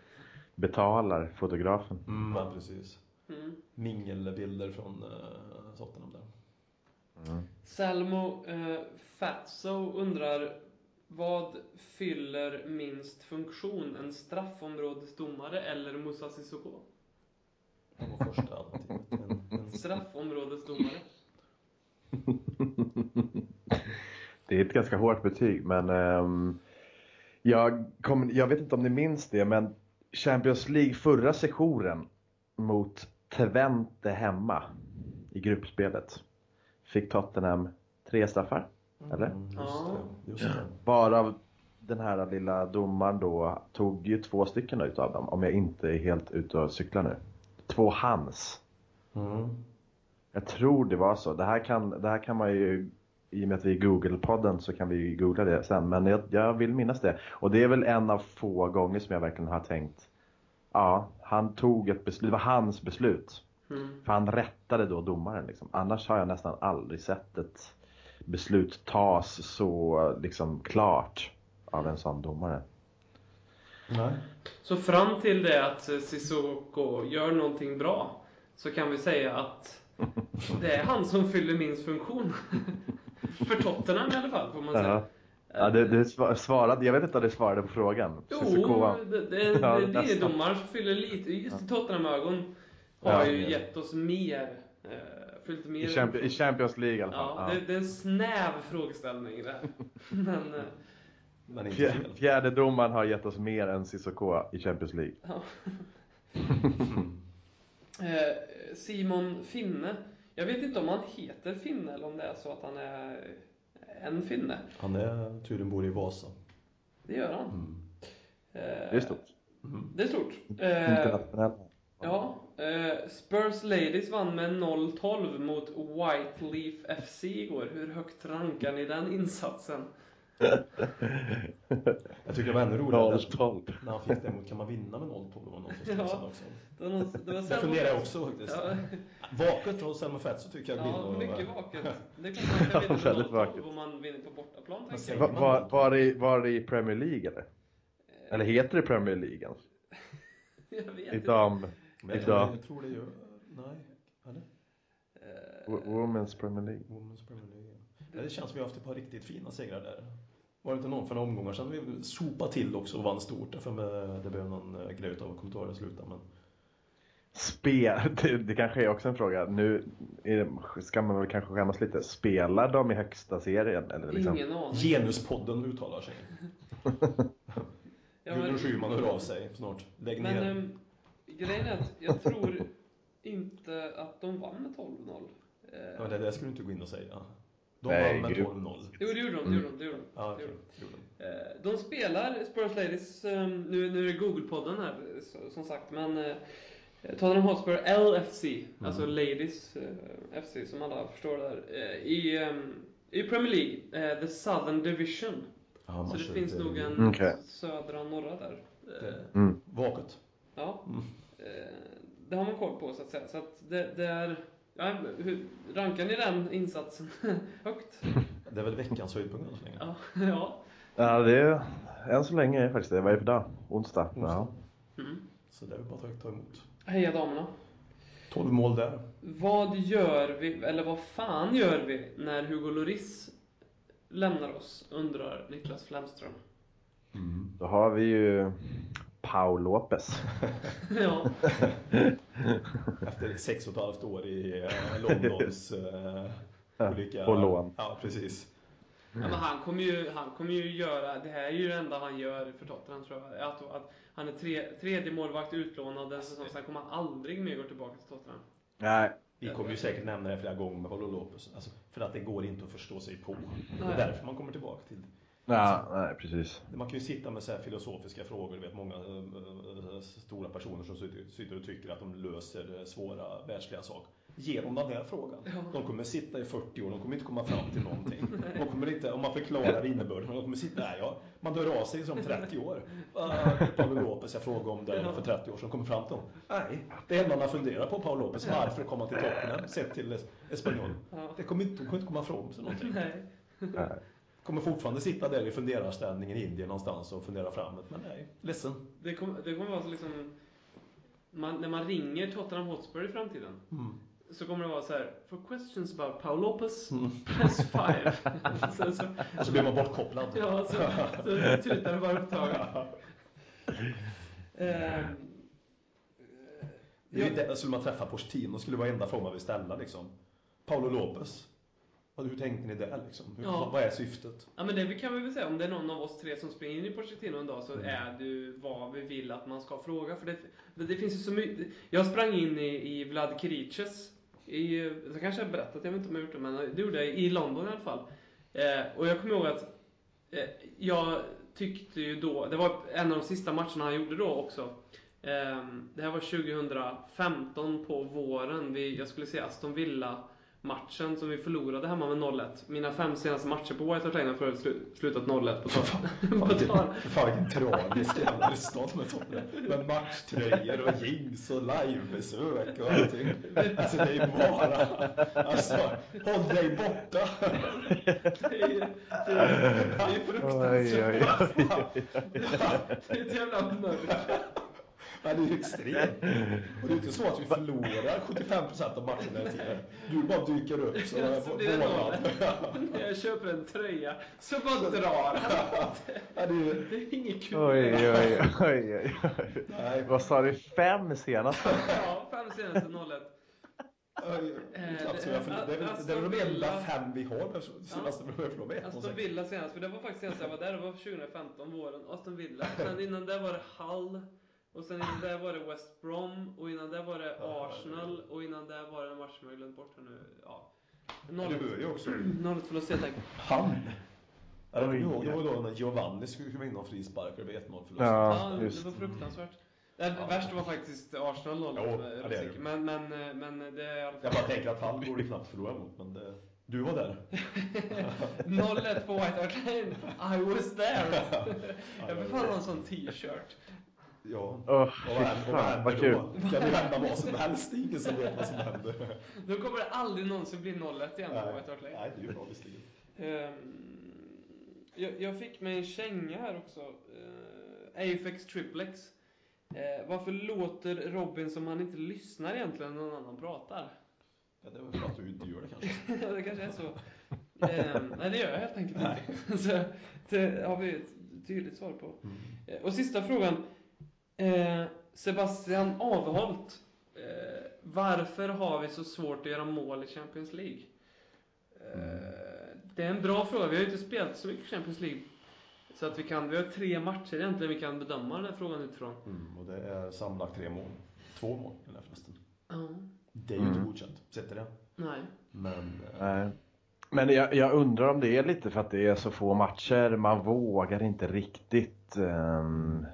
betalar fotografen. Mm, ja, precis. Mm. Mingelbilder från uh, Tottenham där. Mm. Salmo eh, Fatso undrar vad fyller minst funktion? En straffområdesdomare eller Moussa Sissoko? Han var första alternativet. En, en, Straffområdesdomare. Det är ett ganska hårt betyg, men ehm, jag, kom, jag vet inte om ni minns det, men Champions League förra sessionen mot Twente hemma i gruppspelet fick Tottenham tre straffar. Eller? Mm, just det. Just det. Varav den här lilla domaren då tog ju två stycken utav dem, om jag inte är helt ute och cyklar nu. Två hans. Mm. Jag tror det var så. Det här kan, det här kan man ju, i och med att vi är Google-podden så kan vi ju googla det sen. Men jag, jag vill minnas det. Och det är väl en av få gånger som jag verkligen har tänkt, ja, han tog ett beslut, det var hans beslut. Mm. För han rättade då domaren liksom. Annars har jag nästan aldrig sett ett beslut tas så liksom klart av en sån domare. Nej. Så fram till det att eh, Sissoko gör någonting bra så kan vi säga att det är han som fyller minst funktion. För Tottenham i alla fall, får man säga. Ja. Ja, det, det sva- svarade, jag vet inte om det svarade på frågan. Jo, Sissoko- det, det, Ja, det, det är domaren som fyller lite, just i Tottenham-ögon har Ja. ju gett oss mer. Eh, fyllt mer. I, Champ- I Champions League i alla fall. Ja, Ja. det, det är en snäv frågeställning det här. Men, eh, Men Fjär, fjärde domaren har gett oss mer än Sissoko i Champions League. ja. Eh, Simon Finne. Jag vet inte om han heter Finne eller om det är så att han är en finne. Han är tydligen bor i Vasa. Det gör han. Mm. Eh, Det är stort. Mm. Det är stort. Internationellt. Ja, eh, Spurs Ladies vann med 0-12 mot Whiteleaf FC igår. Hur högt rankar ni den insatsen? Jag tycker det var ännu roligare 0-12. när han fick det mot kan man vinna med 0-12 var någon som Ja. också. Det var, det Det funderar jag också faktiskt. Ja, Vaket från Selma Fett så tycker jag ja Bill mycket var... vaket. Det är klart man kan vinna med Väldigt 0-12 vaket. om man vinner på bortaplan. Var, var, det, var det i Premier League eller? Eller heter det Premier League ens? Jag vet I inte. Men jag, tror, jag tror det gör... Nej. Eller? Wo- Women's Premier League. Women's Premier League. Ja, det känns som vi har haft ett par riktigt fina segrar där. Var det inte någon för några omgångar sedan vi sopade till också och vann stort? Därför med, det blev någon eh, grej utav kommentarer i slutet. Men Spel, det, det kanske är också en fråga. Nu är, det- ska man väl kanske skämmas lite. Spelar de i högsta serien? Eller liksom? Ingen aning. Genuspodden uttalar sig. Ja, Gudrun Schyman hör av sig snart. Lägg men ner. ehm, grejen är att jag tror inte att de vann med 12-0. Eh, Ja, det där skulle du inte gå in och säga. De Nej, vann med gud. 12-0. Jo, det gjorde de. Det gjorde de, det gjorde de. Det gjorde de. de. Eh, de spelar Spurs Ladies, ehm, nu, nu är det Google-podden här som sagt, men eh, Tottenham Hotspur LFC, alltså Ladies eh, FC som alla förstår där, i, ehm, i Premier League, the Southern Division. Ja, Så det finns nog en Okej. södra och norra där. Mm. Vaket. Ja. Mm. Eh, Det har man koll på så att säga. Så att det, det är... Ja, hur, rankar ni den insatsen högt? Det är väl veckans höjdpunkt än så länge. Ja. ja. Ja, det är än så länge är det faktiskt det. Vad är det för dag? Onsdag? Ja. Mm. Så det är väl bara att ta emot. Heja damerna. 12 mål där. Vad gör vi, eller vad fan gör vi när Hugo Lloris lämnar oss, undrar Niklas Flemström. Då har vi ju Paul Lopez. ja. Efter sex och ett halvt år i eh, Londons eh, olika... på lån. Ja, precis. ja men han kommer ju, han kommer ju göra, det här är ju det enda han gör för Tottenham tror jag. Att, att han är tre, tredje målvakt utlånad en säsong, sen kommer han aldrig mer gå tillbaka till Tottenham. Nej, Vi kommer ju säkert nämna det flera gånger med Paulo Lopez. Alltså, för att det går inte att förstå sig på. Det Nej. är därför man kommer tillbaka till ja, nej precis. Man kan ju sitta med så här filosofiska frågor, du vet många eh, eh, stora personer som sitter, och tycker att de löser eh, svåra världsliga saker. Ge dem den här frågan. Ja. De kommer sitta i 40 år, de kommer inte komma fram till någonting. De kommer inte, om man förklarar innebörden, de kommer sitta, nej ja, man dör av sig som 30 år. Uh, Paolo Lopez, jag frågade om det för 30 år sedan, kom fram till dem. Nej, det enda man funderar på Paolo Lopez, varför kom han till Tottenham sett till Espanyol? Ja. Det kommer inte, de kommer inte komma fram till någonting. Nej. Kommer fortfarande sitta där i funderarställning i Indien någonstans och fundera framåt. Men nej, ledsen. Det kommer, det kommer vara så liksom... Man, när man ringer Tottenham Hotspur i framtiden Mm. så kommer det vara så här. For questions about Paul Lopez, Mm. press five. så, så, Och så blir man bortkopplad. ja, så, så tutar det bara upptaget. Ehm, Det är ja, lite, skulle man träffa Pochettino skulle det vara enda frågan man vill ställa liksom. Paolo Lopez. Hur tänkte ni där liksom? Hur, Ja. Vad är syftet? ja, men det kan vi väl säga. Om det är någon av oss tre som springer in i Pochettino en dag så Mm. är du vad vi vill att man ska fråga. För det, det, finns ju så mycket. Jag sprang in i, i Vlad Kiriches. I, jag kanske har berättat, jag vet inte om jag har gjort det, men det gjorde jag i London i alla fall. Eh, och jag kommer ihåg att eh, jag tyckte ju då, det var en av de sista matcherna han gjorde då också. Eh, det här var 2015 på våren. Vi, jag skulle säga Aston Villa matchen som vi förlorade hemma med 0-1. Mina fem senaste matcher på White Hart Lane har förut slu- slutat 0-1 på tal. Fan, vilken, tal. fan vilken tragisk jävla resultat med Tottenham. Med matchtröjor och jeans och livebesök och allting. Alltså det är bara... Alltså, håll dig borta! Det är, det är, det är fruktansvärt. Oj, oj, Det är ett jävla mörker. Ja, det är extremt. Och det är inte så att vi förlorar 75% av matcherna hela tiden. Du bara dyker upp så Ja. När jag köper en tröja så bara drar han. Ja, det är, inget kul. Oj, oj, oj, oj, oj. nej, Vad sa du? Fem senast? Ja, fem senaste 0-1. oj, Eh, knappt så det- är väl de enda fem vi har senaste mig. Aston Villa senast, för det var faktiskt senast jag var där, det var 2015, våren. Aston Villa. Sen innan det var det Hull. Och sen innan det var det West Brom. Och innan det var det Arsenal. Och innan det var det en match som jag glömt bort här nu. Ja. Du hör ju också. 0-1 förlust helt enkelt. Han. Ja, det, var- det var då när Giovanni skulle komma in och frispark och det blev 1-0 förlust. Ja. Ja, det just. var fruktansvärt. Det värsta var faktiskt Arsenal 0 Jo, ja, det är det. men, men, men det är i alla Jag bara tänker att han borde knappt förlora mot, men det, du var där. 0-1 på White Hart Lane. I was there. Jag vill fan ha en sån t-shirt. Ja. Och fy vad händer, vad fan, vad kul. då? Det kan ju hända vad som helst, det är ingen som vet vad som händer. Då kommer det aldrig någonsin bli 0-1 igen på Nej, White Hart Lane. nej det är ju bra visserligen. Ehm, jag, jag fick mig en känga här också. Uh, Afex Triplex. Eh, varför låter Robin som han inte lyssnar egentligen när någon annan pratar? Ja, det är väl för att du inte gör det kanske. det kanske är så. Eh, nej, det gör jag helt enkelt inte. Så, det har vi ett tydligt svar på. Mm. Eh, Och sista frågan. Eh, Sebastian Aveholt. Eh, varför har vi så svårt att göra mål i Champions League? Eh, det är en bra fråga. Vi har ju inte spelat så mycket Champions League. Så att vi kan, vi har tre matcher egentligen vi kan bedöma den här frågan utifrån. Mm, och det är sammanlagt tre mål. Två mål det förresten. Ja. Det är ju inte Mm. godkänt, sätter det. Nej. Men eh, Nej. Men jag, jag undrar om det är lite för att det är så få matcher. Man vågar inte riktigt. ehm,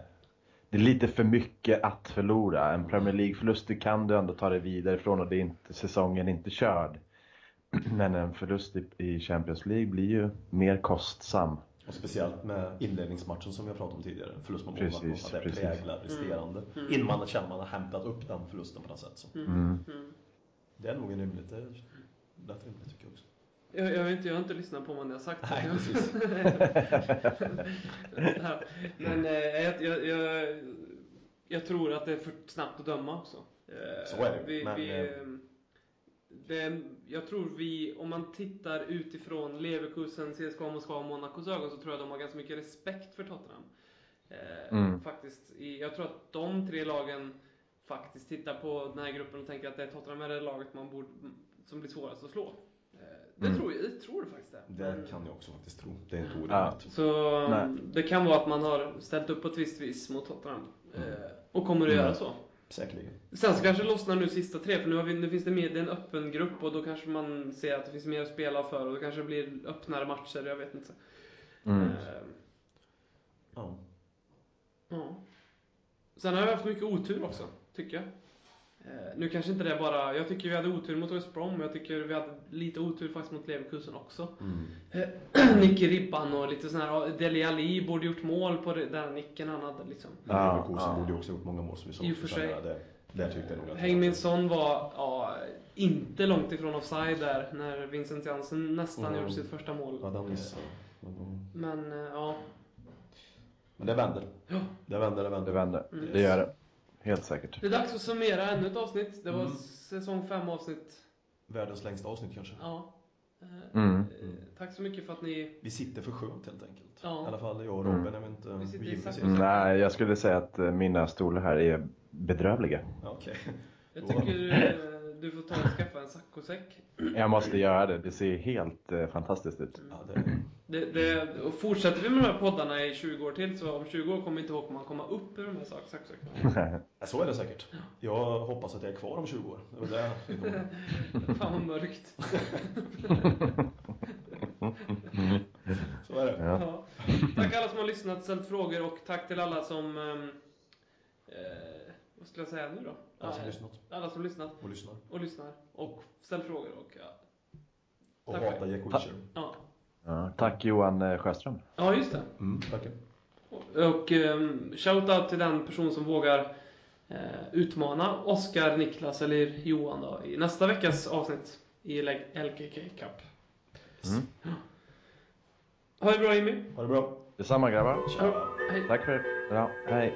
det är lite för mycket att förlora. En Premier League-förlust kan du ändå ta dig vidare från och det är inte, säsongen är inte körd. Men en förlust i, Champions League blir ju mer kostsam. och speciellt med inledningsmatchen som vi har pratat om tidigare. Förlust mot Precis, målvakt. Att det precis. präglar resterande. Mm. Innan man känner att man har hämtat upp den förlusten på något sätt. Så. Mm. Mm. Mm. Det är nog en rimligt. Det är lätt rimligt tycker jag också. Jag, jag, vet inte, jag har inte lyssnat på vad ni har sagt. Nej, precis. Men eh, jag, jag, jag, jag tror att det är för snabbt att döma också. Eh, Så är det, Vi, men, vi, eh, det, jag tror vi, om man tittar utifrån Leverkusen, CSKA Moskva och Monacos ögon så tror jag de har ganska mycket respekt för Tottenham. Mm. Faktiskt, jag tror att de tre lagen faktiskt tittar på den här gruppen och tänker att det är Tottenham är det laget man borde, som blir svårast att slå. Det, Mm. tror jag, det tror jag faktiskt det. Det kan jag också faktiskt tro. Det är inte orimligt. Ja. så Nej. det kan vara att man har ställt upp på ett visst vis mot Tottenham. Mm. Eh, och kommer att Mm. göra så. Säkerligen. Sen så kanske lossnar nu sista tre, för nu, har vi, nu finns det mer, det en öppen grupp och då kanske man ser att det finns mer att spela för och då kanske det blir öppnare matcher, jag vet inte. Mm. Eh, Ja. ja. Sen har vi haft mycket otur också, tycker jag. Eh, nu kanske inte det är bara, jag tycker vi hade otur mot West Brom, jag tycker vi hade lite otur faktiskt mot Leverkusen också. Mm. Nick i ribban och lite sån här, Deli Ali borde gjort mål på den nicken han hade liksom. Men Ja, Leverkusen ja. borde ju också gjort många mål som vi sa. I och för sig. Det, tyckte jag nog att... Heung-Min Son var ja, inte långt ifrån offside där när Vincent Jansen nästan Mm. gjorde sitt första mål. Ja, den missade. Mm. Men eh, ja, Men det vänder. Ja. Det vänder, det vänder. Det vänder. Mm. Det gör det. Helt säkert. det är dags att summera ännu ett avsnitt. Det var Mm. säsong fem avsnitt. Världens längsta avsnitt kanske. Ja. Eh, Mm. eh, Tack så mycket för att ni... Vi sitter för skönt helt enkelt. Ja. I alla fall jag och Robin. Mm. Inte Vi sitter ut. Nej, jag skulle säga att eh, mina stolar här är bedrövliga. Ja, Okej. Jag tycker du får ta och skaffa en saccosäck. Jag måste göra det. Det ser helt fantastiskt ut. Ja, det, Det, det, och fortsätter vi med de här poddarna i 20 år till så om 20 år kommer inte Håkman komma upp ur de här ja, så är det säkert. Jag hoppas att jag är kvar om 20 år. Det var det. Fan vad mörkt. Så är det. Ja. Ja. Tack alla som har lyssnat, ställt frågor och tack till alla som... ehm, eh, vad skulle jag säga nu då? Alla som lyssnat alla som lyssnat och lyssnar. och lyssnar och ställt frågor och ja. Och hatar. Jack Wilshere. Ja, Ja, tack Johan eh, Sjöström. ja just det. Mm, tackar. Och um, shout-out till den person som vågar eh, utmana Oskar, Niklas eller Johan då, i nästa veckas avsnitt i LKK Cup. Mm. Ha det bra Jimmy. Ha det bra. Detsamma grabbar. Ja, hej. Tack för Ja, hej.